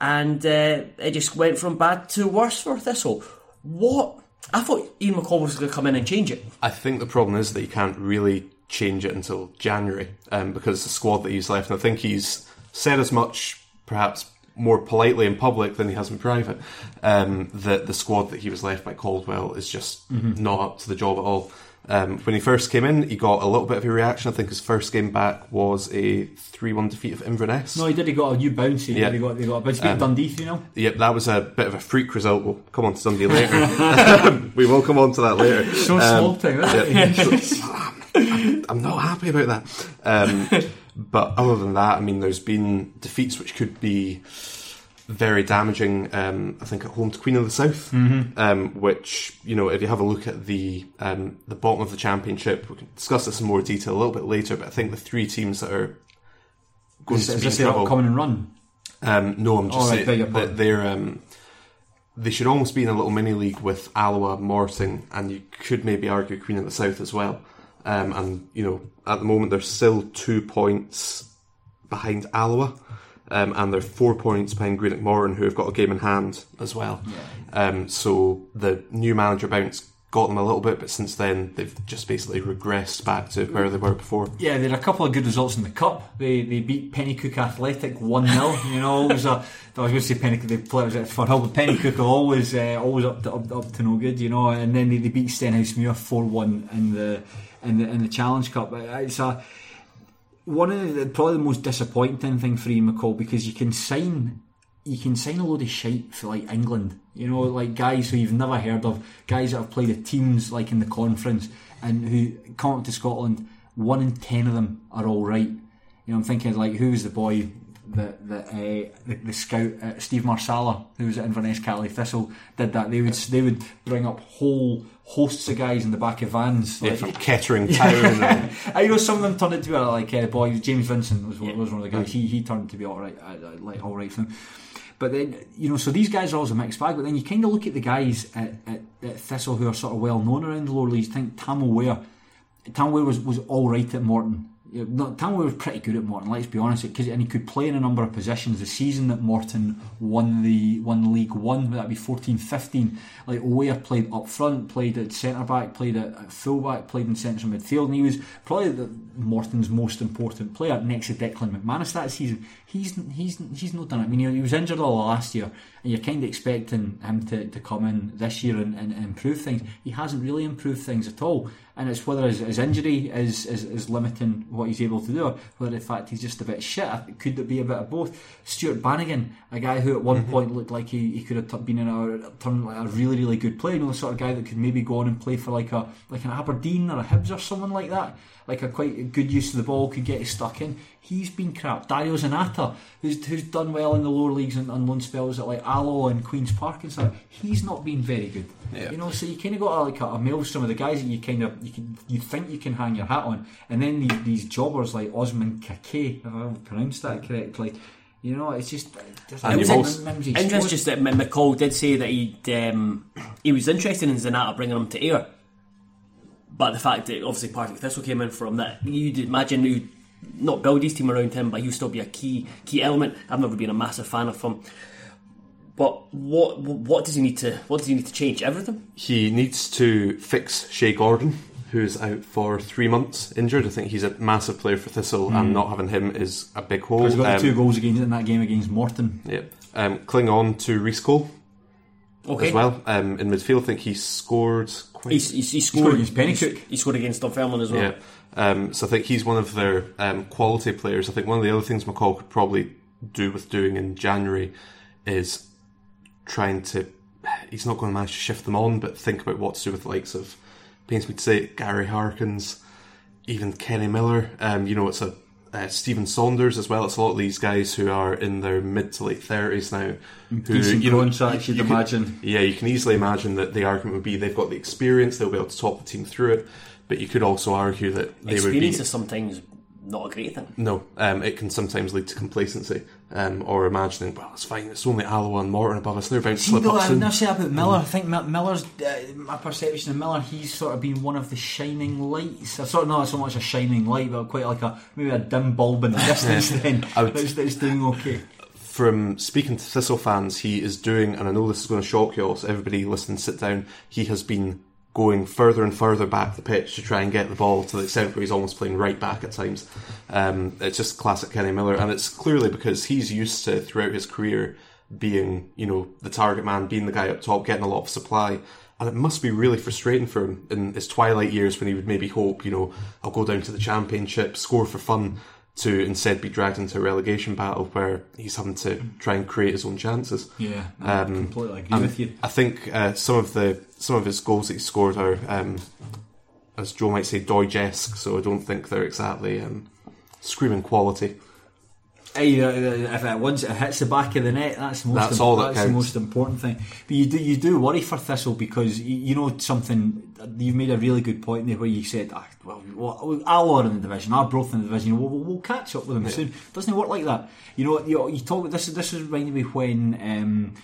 and uh, it just went from bad to worse for Thistle. What? I thought Ian McCall was going to come in and change it. I think the problem is that you can't really change it until January um, because the squad that he's left, and I think he's said as much perhaps more politely in public than he has in private, um, that the squad that he was left by Caldwell is just not up to the job at all. Um, when he first came in, he got a little bit of a reaction. I think his first game back was a 3 1 defeat of Inverness. No, he did. He got a new bounce. Yeah. he got, he got a bounce. He beat Dundee 3 0. Yep, that was a bit of a freak result. We'll come on to Dundee later. *laughs* *laughs* we will come on to that later. So small time, isn't it? *laughs* I'm not happy about that. Um, but other than that, I mean, there's been defeats which could be very damaging. Um, I think at home to Queen of the South, um, which you know, if you have a look at the um, the bottom of the championship, we can discuss this in more detail a little bit later. But I think the three teams that are going Is, to is be this the trouble. upcoming and run? Um, no, I'm just Oh, saying your that they're um, they should almost be in a little mini league with Alloa, Morton, and you could maybe argue Queen of the South as well. Um, and you know, at the moment they're still two points behind Alloa, um, and they're four points behind Greenock Morton, who have got a game in hand as well. Um, so the new manager bounce got them a little bit, but since then they've just basically regressed back to where they were before. Yeah, there are a couple of good results in the cup. They they beat Penicuik Athletic one 0 *laughs* You know, it was a. I was going to say Penicuik. They play it was at Firhill, but Penicuik are always uh, always up to, up, up to no good. You know, and then they, they beat Stenhousemuir four one in the in the in the Challenge Cup. It's a one of the probably the most disappointing thing for Ian McCall because you can sign you can sign a load of shite for like England, you know, like guys who you've never heard of, guys that have played at teams like in the conference and who come up to Scotland. One in ten of them are all right. You know, I'm thinking like who's the boy that that uh, the, the scout uh, Steve Marsella, who was at Inverness Caley Thistle, did that. They would they would bring up whole hosts of guys in the back of vans. Yeah, like- from Kettering Town. *laughs* and, I know some of them turned out to be uh, like uh, boy James Vincent was, one was one of the guys. He he turned to be all right, uh, uh, like all right for them. But then you know, so these guys are always a mixed bag. But then you kind of look at the guys at, at, at Thistle who are sort of well known around the lower leagues. Think Tam O'Ware. Tam O'Ware was, was all right at Morton. O'Ware was pretty good at Morton. Let's be honest, and he could play in a number of positions. The season that Morton won the won League One, that'd that be 14-15? Like O'Ware played up front, played at centre back, played at full back, played in central midfield, and he was probably the, Morton's most important player next to Declan McManus that season. He's he's he's not done it. I mean, he, was injured all last year, and you're kind of expecting him to, to come in this year and, and, and improve things. He hasn't really improved things at all, and it's whether his, his injury is, is is limiting what he's able to do, or whether in fact he's just a bit shit. Could it be a bit of both? Stuart Bannigan, a guy who at one mm-hmm. point looked like he, he could have been in a turned like a really really good player, you know, the sort of guy that could maybe go on and play for like a like an Aberdeen or a Hibs or someone like that, like a quite good use of the ball, could get it stuck in. He's been crap. Dario Zanatta, who's who's done well in the lower leagues and on loan spells at like Alloa and Queens Park and stuff, he's not been very good. Yeah. You know, so you kind of got a, like a, a maelstrom of the guys that you kind of you can you think you can hang your hat on, and then these, these jobbers like Osman Kakay, if I pronounced that correctly. You know, it's just. And it was also- Mimsy Interest scored. just that McCall did say that he um, he was interested in Zanatta bringing him to Ayr, but the fact that obviously Partick Thistle came in from that, you'd imagine you'd not build his team around him, but he'll still be a key key element. I've never been a massive fan of him, but what what does he need to what does he need to change? Everything. He needs to fix Shea Gordon, who's out for three months injured. I think he's a massive player for Thistle, and not having him is a big hole. He's got Um, two goals against in that game against Morton. yeah. Um, cling on to Reece Cole Okay. as well. Um, in midfield, I think he scored quite. He's, he's, he scored scored against Penicuik. He, he scored against Dunfermline as well. Yeah. Um, so I think he's one of their um, quality players. I think one of the other things McCall could probably do with doing in January is trying to. He's not going to manage to shift them on, but think about what to do with the likes of. Pains me to say Gary Harkins, even Kenny Miller. Um, you know, it's a uh, Stephen Saunders as well. It's a lot of these guys who are in their mid to late thirties now. Who Decent you know, contracts, you'd you could- imagine. yeah, you can easily imagine that the argument would be they've got the experience, they'll be able to talk the team through it. But you could also argue that they would be Experience is sometimes not a great thing. no. Um, it can sometimes lead to complacency um, or imagining, well, it's fine. It's only Alloa and Morton above us. They're about to slip though, up soon. never say that about Miller. I think Miller's uh, my perception of Miller. He's sort of been one of the shining lights. I sort of not so much a shining light, but quite like a maybe a dim bulb in the *laughs* distance. then *laughs* would- that's, that's doing okay. From speaking to Thistle fans, he is doing, and I know this is going to shock you all. So everybody, listen, sit down. He has been going further and further back the pitch to try and get the ball to the extent where he's almost playing right back at times. Um, it's just classic Kenny Miller, and it's clearly because he's used to throughout his career being, you know, the target man, being the guy up top, getting a lot of supply. And it must be really frustrating for him in his twilight years when he would maybe hope, you know, I'll go down to the championship, score for fun, to instead be dragged into a relegation battle where he's having to try and create his own chances. Yeah, I completely agree with you. I think uh, some of the some of his goals that he scored are, um, as Joe might say, Doige-esque. So I don't think they're exactly um, screaming quality. Aye, uh, if it once it hits the back of the net, that's the most That's all that that's the most important thing. But you do you do worry for Thistle because you, you know something. You've made a really good point there where you said, ah, "Well, well Alloa in the division, Arbroath in the division. We'll, we'll, catch up with them soon." Doesn't it work like that? You know, you, you talk. This is this is reminding me when. Um,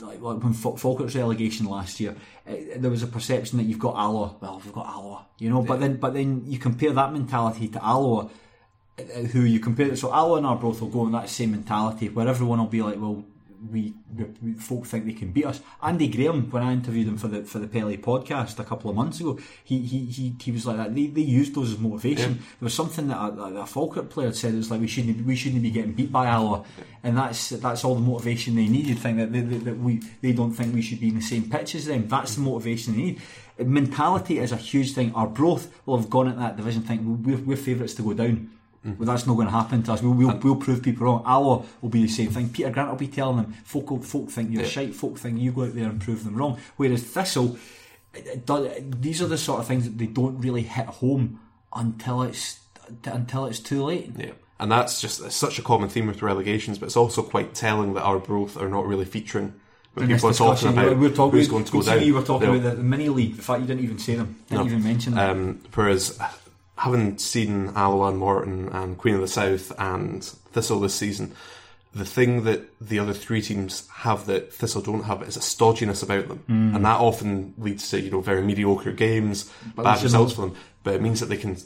like, when Falkirk's relegation last year, uh, there was a perception that you've got Alloa. Well, we've got Alloa, you know. But then, but then you compare that mentality to Alloa, uh, who you compare it. So Alloa and both will go in that same mentality, where everyone will be like, well, we, we, folk think they can beat us. Andy Graham, when I interviewed him for the for the Pele podcast a couple of months ago, he he he, he was like that. They, they used those as motivation. There was something that a, a Falkirk player had said. It was like we shouldn't we shouldn't be getting beat by Alloa, and that's that's all the motivation they needed. Think that they, that, that we they don't think we should be in the same pitch as them. That's the motivation they need. Mentality is a huge thing. Arbroath will have gone at that division think we're, we're favourites to go down. Well, that's not going to happen to us. We'll, we'll, we'll prove people wrong. Alloa will be the same thing. Peter Grant will be telling them, folk, folk think you're shite, folk think you go out there and prove them wrong. Whereas Thistle, does- these are the sort of things that they don't really hit home until it's until it's too late. Yeah. And that's just it's such a common theme with relegations, but it's also quite telling that Arbroath are not really featuring when people are talking about we're talking, who's going to go down. You were talking about the, the mini league. The fact, you didn't even say them. Didn't No. even mention them. Um, whereas having seen Alloa and Morton and Queen of the South and Thistle this season, the thing that the other three teams have that Thistle don't have is a stodginess about them, Mm. and that often leads to you know very mediocre games, But bad results for them. But it means that they can,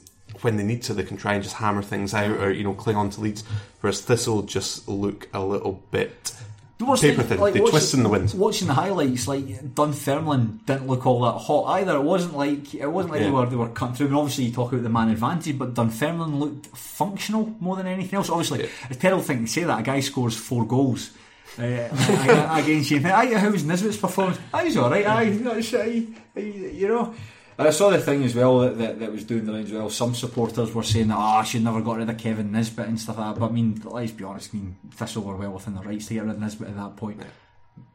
when they need to, they can try and just hammer things out or you know cling on to leads. Whereas Thistle just look a little bit paper the- thin. like, they twist in the wind. Watching the highlights, like Dunfermline didn't look all that hot either. It wasn't like it wasn't like they Yeah. were they were cutting through. And obviously, you talk about the man advantage, but Dunfermline looked functional more than anything else. Obviously, it's a terrible thing to say that a guy scores four goals. Uh, *laughs* against you, aye, how was Nisbet's performance? Aye, he's all right. I, that's aye, you know. I saw the thing as well that, that, that was doing the rounds as well. Some supporters were saying that, oh, I should never got rid of Kevin Nisbet and stuff like that. But I mean, let's be honest, I mean, Thistle were well within the rights to get rid of Nisbet at that point.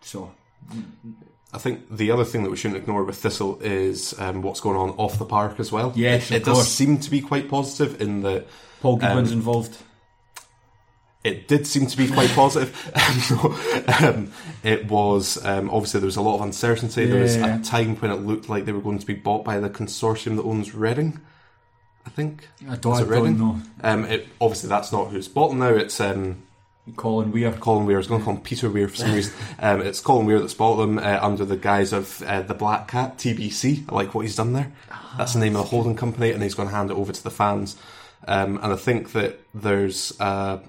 So, I think the other thing that we shouldn't ignore with Thistle is um, what's going on off the park as well. Yes, it, it does seem to be quite positive in that Paul Goodwin's Um, involved. It did seem to be quite positive. *laughs* um, it was um, obviously there was a lot of uncertainty. There was a time when it looked like they were going to be bought by the consortium that owns Reading. I think. I don't- it I don't know. Um, it, obviously, that's not who's bought them now. It's um, Colin Weir. Colin Weir. I was going to call him Peter Weir for some reason. *laughs* Um, it's Colin Weir that's bought them uh, under the guise of uh, the Black Cat TBC. I like what he's done there. That's the name of the holding company, and he's going to hand it over to the fans. Um, and I think that there's a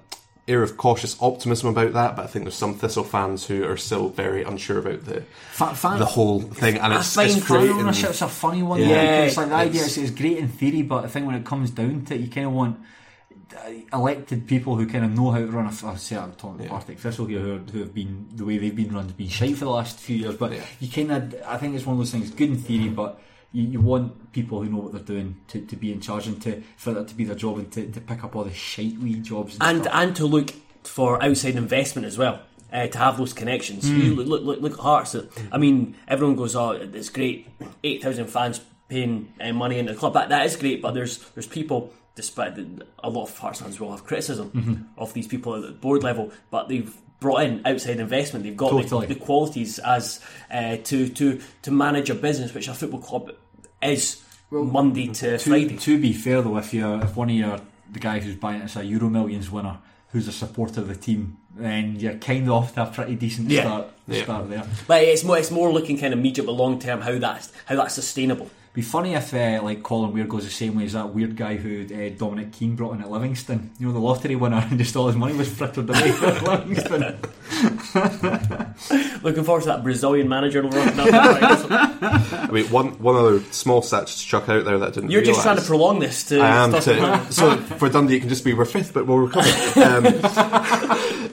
air of cautious optimism about that, but I think there's some Thistle fans who are still very unsure about the Fa- fan- the whole thing. And I it's, find it's fan creating- ownership's a funny one. Yeah, Yeah, it's like the idea is great in theory, but I think when it comes down to it, you kind of want uh, elected people who kind of know how to run a. I say I'm talking about Partick Thistle here, who, who have been the way they've been run has been shite for the last few years. But Yeah. you kind of, I think it's one of those things. Good in theory, but. You, you want people who know what they're doing to, to be in charge and to for that to be their job and to, to pick up all the shite wee jobs and, and stuff. and to look for outside investment as well. Uh, to have those connections, you look, look, look, look at Hearts. I mean, everyone goes, "Oh, it's great, eight thousand fans paying uh, money into the club." That that is great, but there's there's people, despite the, a lot of Hearts fans will have criticism of these people at the board level, but they've brought in outside investment. They've got Totally. the, the qualities as uh, to to to manage a business, which a football club is Monday to, to, Friday. to be fair though, if you if one of your the guy who's buying it's a Euro Millions winner who's a supporter of the team, then you're kind of off to a pretty decent Yeah. start Yeah. start there. But it's more it's more looking kind of medium but long term how that's how that's sustainable. Be funny if uh, like Colin Weir goes the same way as that weird guy who uh, Dominic Keane brought in at Livingston. You know the lottery winner, *laughs* and just all his money was frittered away at *laughs* Livingston. *laughs* *laughs* Looking forward to that Brazilian manager. working out there. *laughs* I mean, one one other small stat to chuck out there that I didn't. You're just trying to prolong this to. I am to, *laughs* so for Dundee it can just be we're fifth, but we'll recover. Um,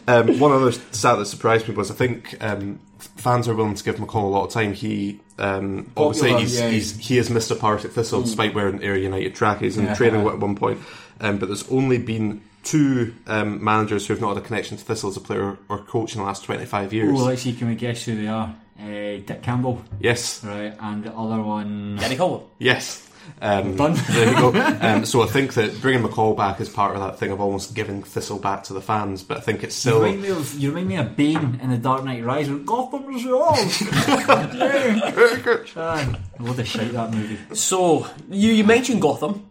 um, one other stat that surprised me was I think um, fans are willing to give McCall a lot of time. He um, obviously Popular, he's, yeah. he's he has missed a Partick Thistle despite wearing the Ayr United trackies and Yeah. training at one point. Um, but there's only been two um, managers who have not had a connection to Thistle as a player or coach in the last 25 years. Oh, let's see, can we guess who they are? Uh, Dick Campbell, yes, right, and the other one. Gary Cole. yes. Um, Done. *laughs* there you go. Um, so I think that bringing McCall back is part of that thing of almost giving Thistle back to the fans, but I think it's still. You remind, me of, you remind me of Bane in The Dark Knight Rises. Gotham's yours! yeah. Very good. Ah, What a shite that movie. So you you mentioned Gotham,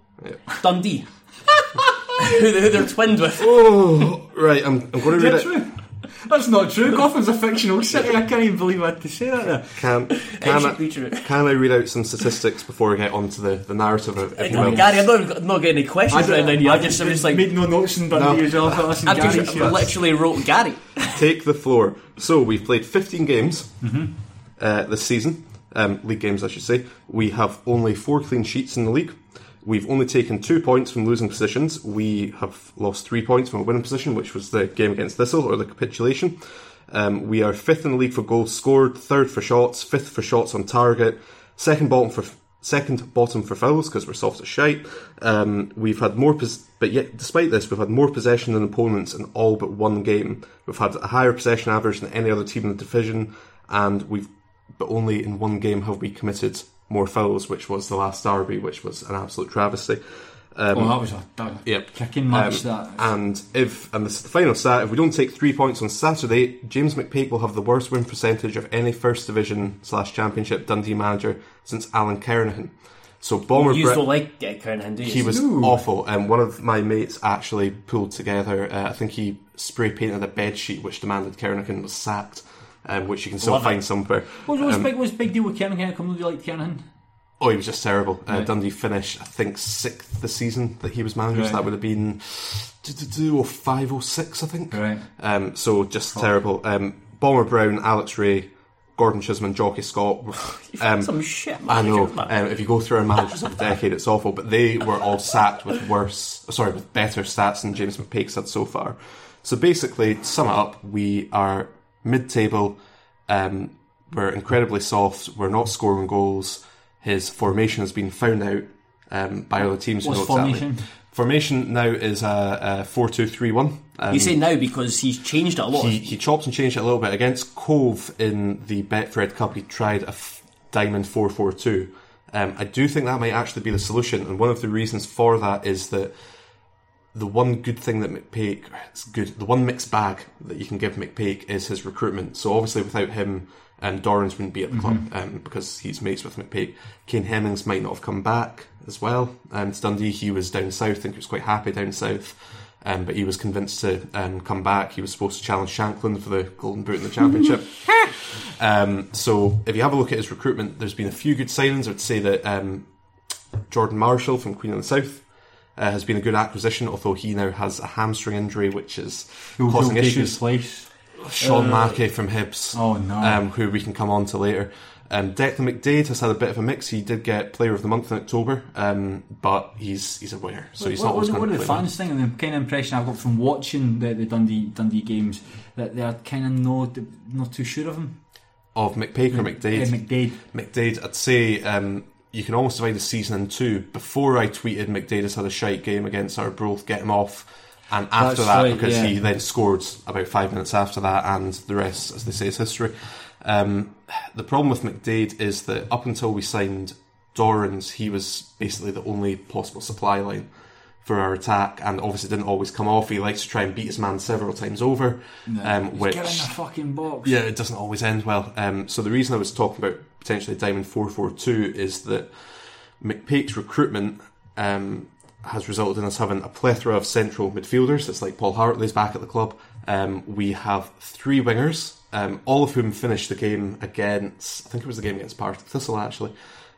Dundee, *laughs* *laughs* who, they- who they're twinned with. *laughs* Oh, right. I'm, I'm going to read That's it. true. That's not true. Gotham's a fictional *laughs* city. I can't even believe I had to say that there. Can, can, I, can I read out some statistics before I get onto the, the narrative, Of, if you will? Gary, I'm not, I'm not getting any questions right now. You, I just, I'm just like, made no notes in Dundee No. as well. I thought, I Gary's just literally wrote Gary. Take the floor. So we've played 15 games uh, this season, um, league games, I should say. We have only four clean sheets in the league. We've only taken two points from losing positions. We have lost three points from a winning position, which was the game against Thistle or the capitulation. Um, we are fifth in the league for goals scored, third for shots, fifth for shots on target, second bottom for second bottom for fouls because we're soft as shite. Um, we've had more, pos- but yet despite this, we've had more possession than opponents in all but one game. We've had a higher possession average than any other team in the division, and we've but only in one game have we committed more fouls, which was the last derby, which was an absolute travesty. oh, that was a, that, Yep. kicking match. Um, that And if and this is the final stat, if we don't take three points on Saturday, James McPake will have the worst win percentage of any first division slash championship Dundee manager since Alan Kernahan. So Bomber You don't like uh, Kernahan, do you? he was awful. And one of my mates actually pulled together. Uh, I think he spray painted a bed sheet which demanded Kernahan was sacked, um, which you can still Love find it. somewhere. what was Um, big? Was big deal with Kernahan? How come you like Kernahan? Oh, he was just terrible. Uh, Right. Dundee finished, I think, sixth the season that he was manager. So Right. that would have been two, two, two or five or six, I think. Right. Um, so just terrible. Um, Bomber Brown, Alex Rae, Gordon Chisholm, Jocky Scott. *laughs* were- Um, Some shit I know. managers, man. Um, if you go through our managers of the decade, it's awful. But they were all sacked with worse, sorry, with better stats than James McPake's had so far. So basically, to sum it up, we are mid-table. Um, we're incredibly soft. We're not scoring goals. His formation has been found out um, by other teams. What's know exactly. formation? Formation now is a, a four-two-three-one. Um, you say now because he's changed it a lot. he, he chopped and changed it a little bit against Cove in the Betfred Cup. He tried a f- diamond four four two. Um, I do think that might actually be the solution, and one of the reasons for that is that the one good thing that McPake, it's good, the one mixed bag that you can give McPake is his recruitment. So obviously, without him, um, Dorrans wouldn't be at the club um, because he's mates with McPake. Kane Hemmings might not have come back as well. Um, to Dundee, he was down south. I think he was quite happy down south. Um, but he was convinced to um, come back. He was supposed to challenge Shankland for the Golden Boot in the Championship. *laughs* um, so, if you have a look at his recruitment, there's been a few good signings. I'd say that um, Jordan Marshall from Queen of the South uh, has been a good acquisition, although he now has a hamstring injury, which is Who'll, causing who'll take his issues. place? Sean Mackie from Hibs, Oh, no. um, who we can come on to later. Um, Declan McDaid has had a bit of a mix. He did get Player of the Month in October, um, but he's he's a winger, so he's what, not always what, going to play. the fans think? And the kind of impression I've got from watching the, the Dundee Dundee games that they're kind of not not too sure of him. Of McPake or McDaid? Uh, McDaid. McDaid, I'd say um, you can almost divide the season in two. Before I tweeted McDaid had a shite game against Arbroath, get him off. And after That's that, right, because yeah. he then scored about five minutes after that, and the rest, as they say, is history. Um, the problem with McDaid is that up until we signed Dorrans, he was basically the only possible supply line for our attack, and obviously didn't always come off. He likes to try and beat his man several times over, um, which Get in the fucking box. yeah, it doesn't always end well. Um, so the reason I was talking about potentially Diamond four four two is that McPake's recruitment um, has resulted in us having a plethora of central midfielders. It's like Paul Hartley's back at the club. Um, we have three wingers, um, all of whom finished the game against. I think it was the game against Partick Thistle actually.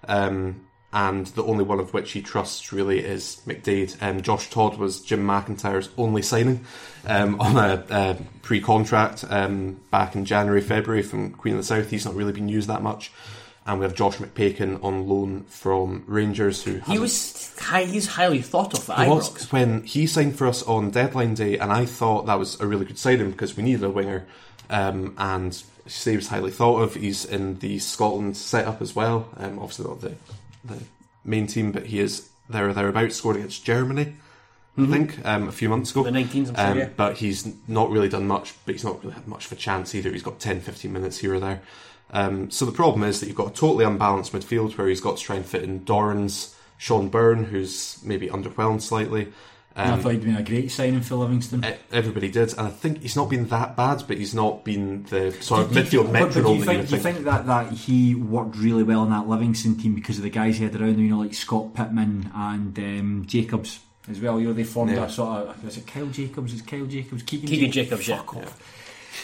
Um, and the only one of which he trusts really is McDaid. Um, Josh Todd was Jim McIntyre's only signing um, on a, a pre-contract um, back in January, February from Queen of the South. He's not really been used that much. And we have Josh McPakin on loan from Rangers, who He was high, he's highly thought of at was when he signed for us on deadline day, and I thought that was a really good signing because we needed a winger, um, and he was highly thought of. He's in the Scotland setup as well. Um, obviously not the the main team, but he is there or thereabouts. Scored against Germany, I think, um, a few months ago. The 19s, I'm sure, um, yeah. But he's not really done much. But he's not really had much of a chance either. He's got 10, 15 minutes here or there. Um, so the problem is that you've got a totally unbalanced midfield where he's got to try and fit in Dorrans, Shaun Byrne, who's maybe underwhelmed slightly. I thought he'd been a great signing for Livingston. Everybody did, and I think he's not been that bad, but he's not been the sort of Do- do- midfield but- but do metronome you you think, would do you think. think that, that he worked really well in that Livingston team because of the guys he had around him, you know, like Scott Pittman and um, Jacobs as well? You know, they formed Yeah. that sort of. Was it Kyle Jacobs? Is Kyle Jacobs? Keegan, Keegan Jacobs? Jacobs, Fuck yeah. off.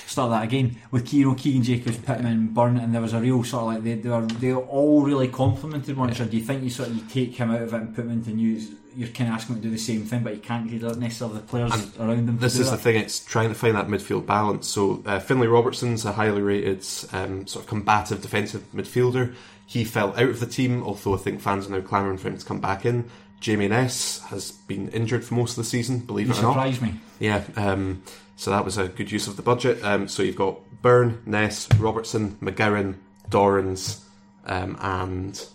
Start that again with you know, Keegan Jacobs, Pittman, Byrne, and there was a real sort of like they, they were they were all really complemented one another. Do you think you sort of you take him out of it and put him into news? You're kind of asking him to do the same thing, but you can't get necessarily the players around him. This is the thing; it's trying to find that midfield balance. So uh, Finlay Robertson's a highly rated um, sort of combative defensive midfielder. He fell out of the team, although I think fans are now clamouring for him to come back in. Jamie Ness has been injured for most of the season, believe You it or not. surprised me. Yeah, um, so that was a good use of the budget. Um, so you've got Byrne, Ness, Robertson, McGowan, Dorrans, um, and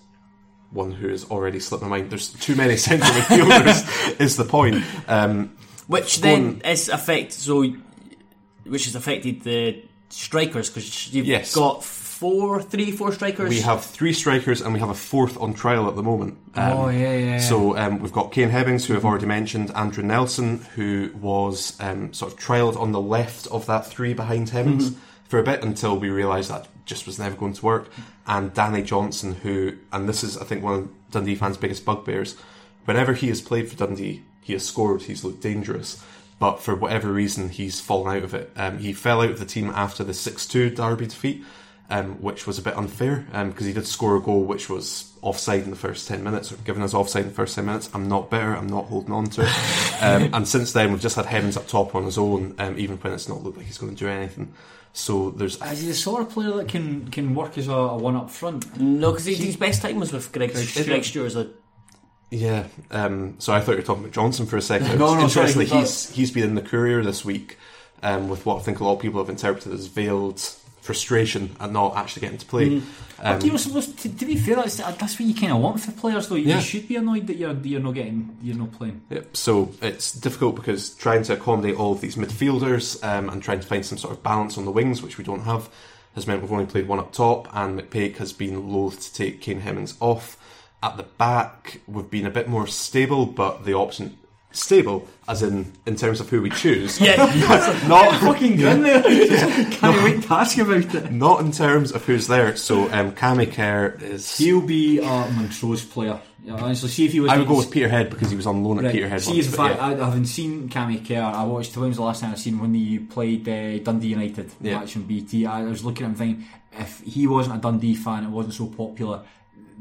one who has already slipped my mind. There's too many *laughs* central midfielders, *laughs* is the point. Um, Which then is affect so, which has affected the strikers because you've Yes. got four, three, four strikers. we have three strikers and we have a fourth on trial at the moment. Um, Oh, yeah, yeah. So um, we've got Kane Hemmings, who I've already mentioned, Andrew Nelson, who was um, sort of trialled on the left of that three behind Hemmings Mm-hmm. For a bit until we realised that just was never going to work. And Danny Johnson, who, and this is I think one of Dundee fans' biggest bugbears, whenever he has played for Dundee, he has scored, he's looked dangerous. But for whatever reason, he's fallen out of it. Um, he fell out of the team after the 6 2 Derby defeat um, which was a bit unfair because he did score a goal which was offside in the first 10 minutes, or given us offside in the first 10 minutes. I'm not bitter, I'm not holding on to it. *laughs* um, and since then, we've just had Heavens up top on his own, um, even when it's not looked like he's going to do anything. So there's. Is he the sort of player that can, can work as a, a one up front? no, because his best time was with Greg, Greg Stewart. Stewart as a Yeah, um, so I thought you were talking about Johnson for a second. *laughs* No, no, sorry, Interestingly, he he's, he's been in the Courier this week um, with what I think a lot of people have interpreted as veiled frustration at not actually getting to play. Um, But you're supposed to, to be fair, that's, that's what you kind of want for players, though. Yeah. You should be annoyed that you're you're not getting you're not playing. Yep. So it's difficult because trying to accommodate all of these midfielders um, and trying to find some sort of balance on the wings, which we don't have, has meant we've only played one up top, and McPake has been loath to take Kane Hemmings off. At the back, we've been a bit more stable, but the option stable, as in in terms of who we choose, yeah. *laughs* not Fucking there. *laughs* *laughs* Can't wait to ask about it. not in terms of who's there. So um, Cammy Kerr is. He'll be a Montrose player. Yeah, honestly, see if he was. I would go with Peterhead because he was on loan at Right. Peterhead. See, once, fact, yeah. I, I haven't seen Cammy Kerr. I watched. When was the last time I seen when he played uh, Dundee United Yeah. match on BT? I was looking at him thinking, if he wasn't a Dundee fan, it wasn't so popular,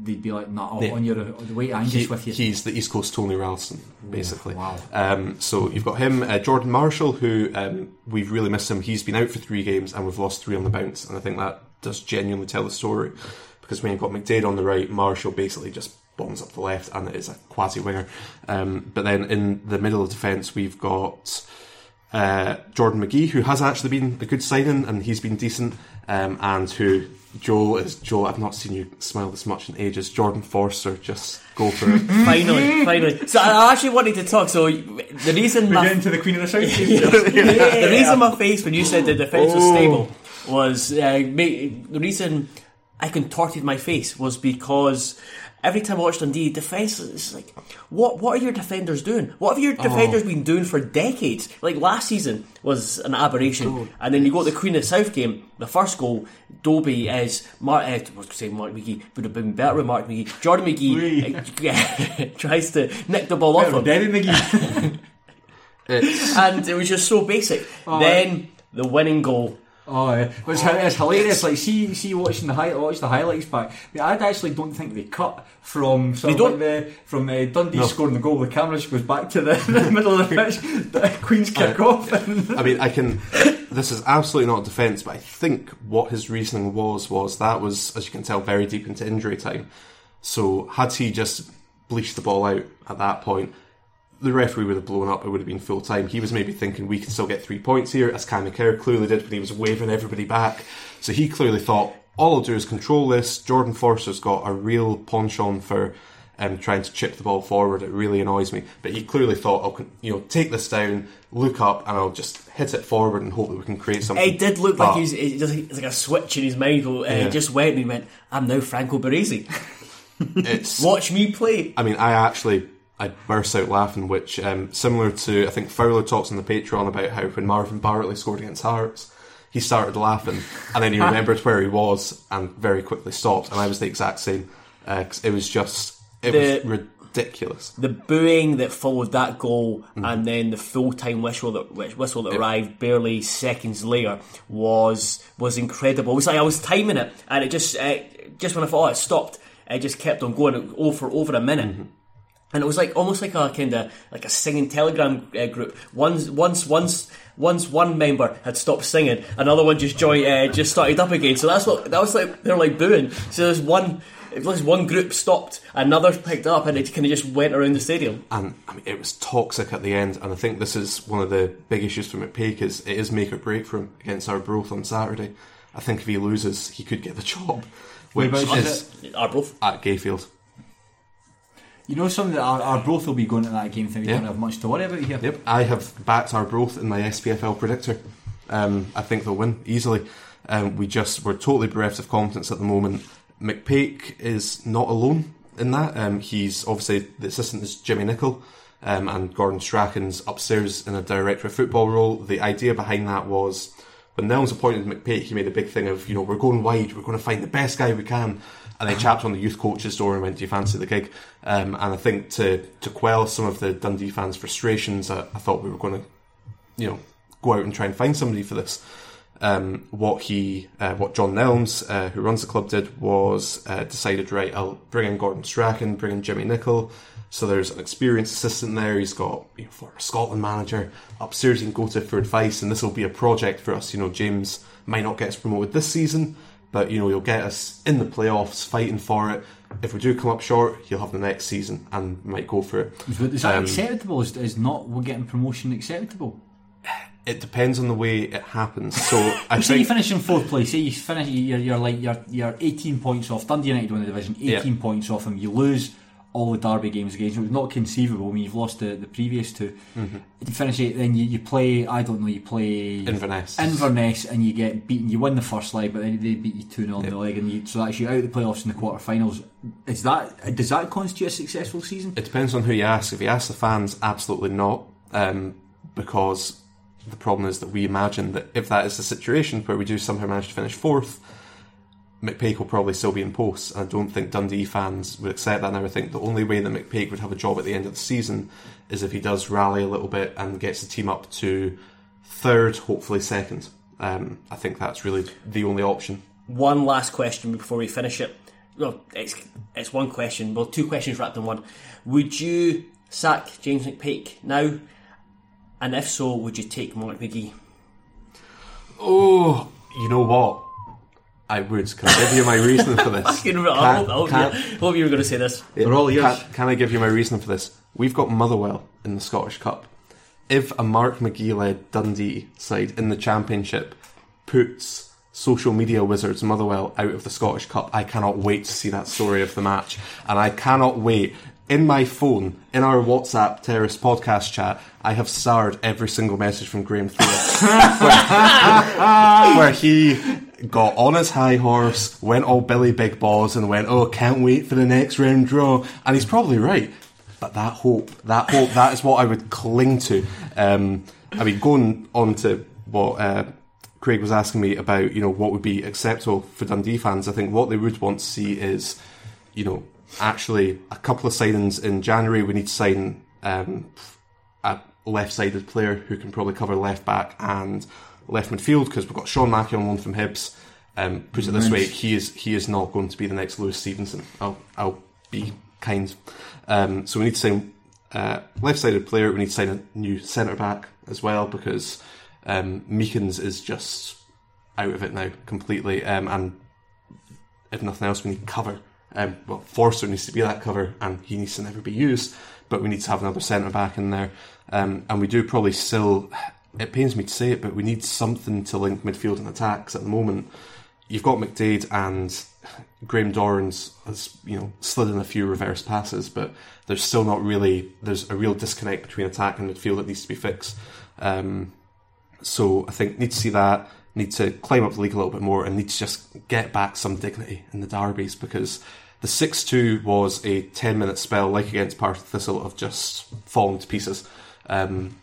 they'd be like, "Nah, Yeah. on your the way Angus He- with you." He's the East Coast Tony Ralston, basically. wow. Um, so you've got him, uh, Jordan Marshall, who um, we've really missed him. He's been out for three games and we've lost three on the bounce, and I think that does genuinely tell the story. Because when you've got McDaid on the right, Marshall basically just bombs up the left, and it is a quasi winger. Um, but then in the middle of defence, we've got. Uh, Jordan McGhee, who has actually been a good signing and he's been decent, um, and who Joel is Joel. I've not seen you smile this much in ages. Jordan Forster, just go for it. *laughs* finally, finally. So I actually wanted to talk. So the reason We're my getting to the Queen of the South. *laughs* the reason my face when you said the defence was Oh. stable was uh, the reason I contorted my face was because every time I watched Dundee defence, it's like, what what are your defenders doing? What have your Oh. defenders been doing for decades? Like last season was an aberration, and then you go to the Queen of South game. The first goal, Dobbie is Mark. Uh, I was going to say Mark McGee would have been better with Mark McGee. Jordan McGhee uh, *laughs* tries to nick the ball off him Derry McGee. *laughs* And it was just so basic. then the winning goal Oh, yeah. It's, it's hilarious. Like, see, see, watching the high, watch the highlights back. I, I actually don't think they cut from They don't- the from uh, Dundee scoring the goal. The camera just goes back to the, *laughs* the middle of the pitch. *laughs* The Queen's kick off. And *laughs* I mean, I can. This is absolutely not a defence, but I think what his reasoning was was that was, as you can tell, very deep into injury time. So had he just bleached the ball out at that point, the referee would have blown up. It would have been full time. He was maybe thinking we can still get three points here, as Cam McKerr clearly did when he was waving everybody back. So he clearly thought all I'll do is control this. Jordan Forster's got a real penchant for um, trying to chip the ball forward. It really annoys me. But he clearly thought I'll you know take this down, look up, and I'll just hit it forward and hope that we can create something. It did look like But- he it just, it's like a switch in his mind. Uh, Yeah. just went and he went, I'm now Franco Baresi. it's *laughs* Watch me play. I mean, I actually I burst out laughing, which um, similar to I think Fowler talks on the Patreon about how when Marvin Bartley scored against Hearts, he started laughing and then he *laughs* remembered where he was and very quickly stopped, and I was the exact same. Uh it was just it The- was ridiculous. The booing that followed that goal Mm. and then the full time whistle that whistle that arrived barely seconds later was was incredible. It was like I was timing it and it just uh, just when I thought oh, it stopped, it just kept on going over for over a minute. Mm-hmm. And it was like almost like a kind of like a singing telegram uh, group. Once, once, once, once one member had stopped singing, another one just joined, uh, just started up again. So that's what that was like. They're like booing. So there's one, it was one group stopped, another picked up, and it kind of just went around the stadium. And I mean, it was toxic at the end, and I think this is one of the big issues for McPake is it is make or break for him against Arbroath on Saturday. I think if he loses, he could get the job, which Whereabouts is is Arbroath. at Gayfield. You know, something that our, our both will be going to that game. Thing we Yeah. don't have much to worry about here. Yep, I have backed Arbroath in my SPFL predictor. Um, I think they'll win easily. Um, we just we're totally bereft of confidence at the moment. McPake is not alone in that. Um, he's obviously the assistant is Jimmy Nicholl, um, and Gordon Strachan's upstairs in a director of football role. The idea behind that was when Nelms appointed McPake, he made a big thing of you know we're going wide, we're going to find the best guy we can. And they chapped on the youth coach's door and went, "Do you fancy the gig?" Um, and I think to to quell some of the Dundee fans' frustrations, I, I thought we were going to you know, go out and try and find somebody for this. Um, what he, uh, what John Nelms, uh, who runs the club, did was uh, decided, right, I'll bring in Gordon Strachan, bring in Jimmy Nicholl. So there's an experienced assistant there. He's got you know, former Scotland manager upstairs. You can go to for advice, and this will be a project for us. You know, James might not get promoted this season, but you know he'll get us in the playoffs, fighting for it. If we do come up short, he'll have the next season and might go for it. But is that Um, acceptable? Is, is not we're getting promotion acceptable? It depends on the way it happens. So *laughs* I Say you finish in fourth place. Say you finish, you're, you're like you're, you're 18 points off. Dundee United win the division, 18 Yeah. points off him. You lose all the derby games against it was not conceivable. I mean, you've lost the, the previous 2 You finish it, then you, you play. I don't know. You play Inverness. Inverness, and you get beaten. You win the first leg, but then they beat you two 0 in the leg, and you, so that's you out of the playoffs in the quarterfinals. Is that does that constitute a successful season? It depends on who you ask. If you ask the fans, absolutely not, um, because the problem is that we imagine that if that is the situation where we do somehow manage to finish fourth, McPake will probably still be in post. I don't think Dundee fans would accept that. And I think the only way that McPake would have a job at the end of the season is if he does rally a little bit and gets the team up to third, hopefully second. Um, I think that's really the only option. One last question before we finish it. Well, it's it's one question. Well, two questions wrapped in one. Would you sack James McPake now? And if so, would you take Mark McGee? Oh, you know what? I would. Can I give you my reason for this? *laughs* I, Can- hope, I hope, can- you, hope you were going to say this. They're all yours. Can, can I give you my reason for this? We've got Motherwell in the Scottish Cup. If a Mark McGee led Dundee side in the Championship puts social media wizards Motherwell out of the Scottish Cup, I cannot wait to see that story of the match. And I cannot wait. In my phone, in our WhatsApp Terrace podcast chat, I have starred every single message from Graham Phillips *laughs* where, where he got on his high horse, went all Billy Big Balls, and went, "Oh, can't wait for the next round draw." And he's probably right. But that hope, that hope, that is what I would cling to. Um, I mean, going on to what uh, Craig was asking me about, you know, what would be acceptable for Dundee fans. I think what they would want to see is, you know, actually a couple of signings in January. We need to sign um, a left-sided player who can probably cover left back and left midfield because we've got Sean Mackie on loan from Hibs. Um, put it this way, he is he is not going to be the next Lewis Stevenson. I'll I'll be kind. Um, so we need to sign uh, left-sided player. We need to sign a new centre back as well because um, Meekings is just out of it now completely. Um, and if nothing else, we need cover. Um, well, Forster needs to be that cover, and he needs to never be used. But we need to have another centre back in there, um, and we do probably still. It pains me to say it, but we need something to link midfield and attacks at the moment you've got McDaid and Graham Dorrans has you know slid in a few reverse passes, but there's still not really there's a real disconnect between attack and midfield that needs to be fixed. Um, so I think need to see that, need to climb up the league a little bit more, and need to just get back some dignity in the derbies because the six two was a ten minute spell like against Partick Thistle of just falling to pieces. Um,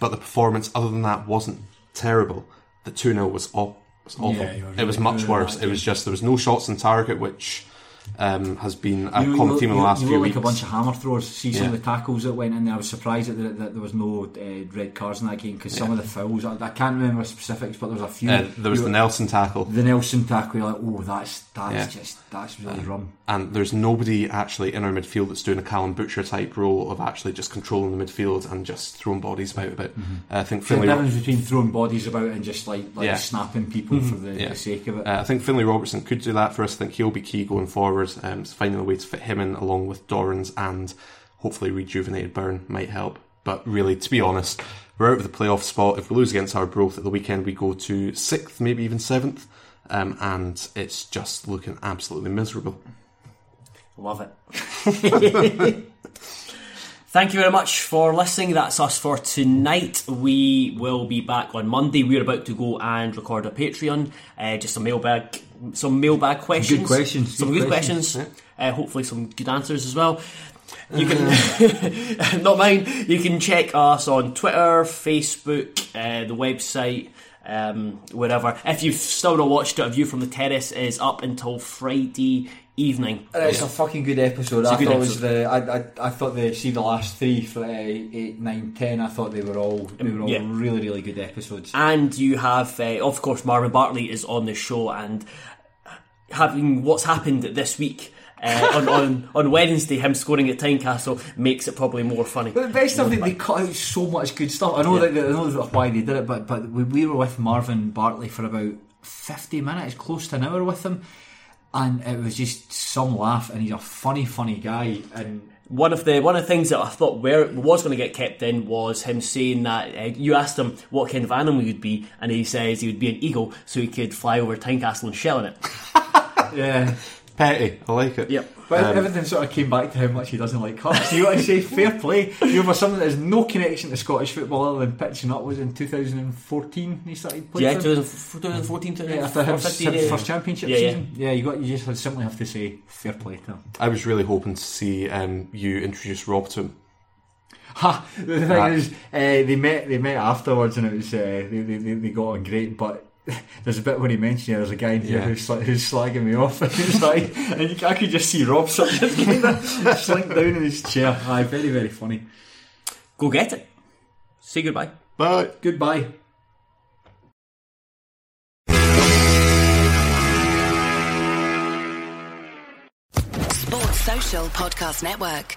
but the performance other than that wasn't terrible. The two 0 was all was awful. Yeah, were it was much worse. It was just there was no shots on target, which um, has been a You- common theme in the last you few weeks. like a bunch of hammer throwers. See some Yeah. of the tackles that went in there. I was surprised that there, that there was no uh, red cards in that game because some of the fouls. I, I can't remember specifics, but there was a few. Uh, there was the Nelson tackle, the Nelson tackle. You're like, oh, that's that's Yeah. just that's really rum. and there's nobody actually in our midfield that's doing a Callum Butcher type role of actually just controlling the midfield and just throwing bodies about a bit. Mm-hmm. Uh, I think Finlay. The difference between throwing bodies about and just like like Yeah. snapping people for the, Yeah. the sake of it. Uh, I think Finlay Robertson could do that for us. I think he'll be key going forward. Um, finding a way to fit him in along with Dorrans and hopefully rejuvenated Byrne might help. But really, to be honest, we're out of the playoff spot. If we lose against Arbroath at the weekend, we go to sixth, maybe even seventh. Um, and it's just looking absolutely miserable. Love it. *laughs* Thank you very much for listening. That's us for tonight. We will be back on Monday. We're about to go and record a Patreon. Uh, just a mailbag, some mailbag questions. questions, Some good good questions. questions. Uh, hopefully, some good answers as well. You can, *laughs* not mine. You can check us on Twitter, Facebook, uh, the website, um, wherever. If you've still not watched it, A View from the Terrace is up until Friday evening. It's a fucking good episode. a I good thought episode. the I, I, I thought the see the last three for uh, eight, nine, ten. I thought they were all they were all Yeah. really really good episodes. and you have, uh, of course, Marvin Bartley is on the show, and having what's happened this week *laughs* uh, on, on on Wednesday, him scoring at Tynecastle makes it probably more funny. But the best of it, they cut out so much good stuff. I know Yeah. that I know why they did it, but but we, we were with Marvin Bartley for about fifty minutes, close to an hour with him, and it was just some laugh. And he's a funny, funny guy. And One of the one of the things that I thought was going to get kept in was him saying that uh, you asked him what kind of animal he would be, and he says he would be an eagle, so he could fly over Tynecastle and shell in it. *laughs* yeah, Petty, I like it. Yep. but everything sort of came back to how much he doesn't like cars. You want to say fair play? You know, for someone that has no connection to Scottish football other than pitching up was in 2014 he started playing. Yeah, for them? 2014 to Yeah, after his, his first championship Yeah, yeah. season. Yeah, you got you just simply have to say fair play to him. I was really hoping to see um, you introduce Rob to him. Ha! The thing Right. is, uh, they met they met afterwards, and it was uh, they, they they they got on great. But *laughs* there's a bit when he mentioned yeah, there's a guy in here Yeah. who's, sli- who's slagging me off, and *laughs* it's like, and you, I could just see Rob sort of just kind of *laughs* slink down in his chair. Aye, very very funny. Go get it. Say goodbye. Bye. Goodbye. Sports Social Podcast Network.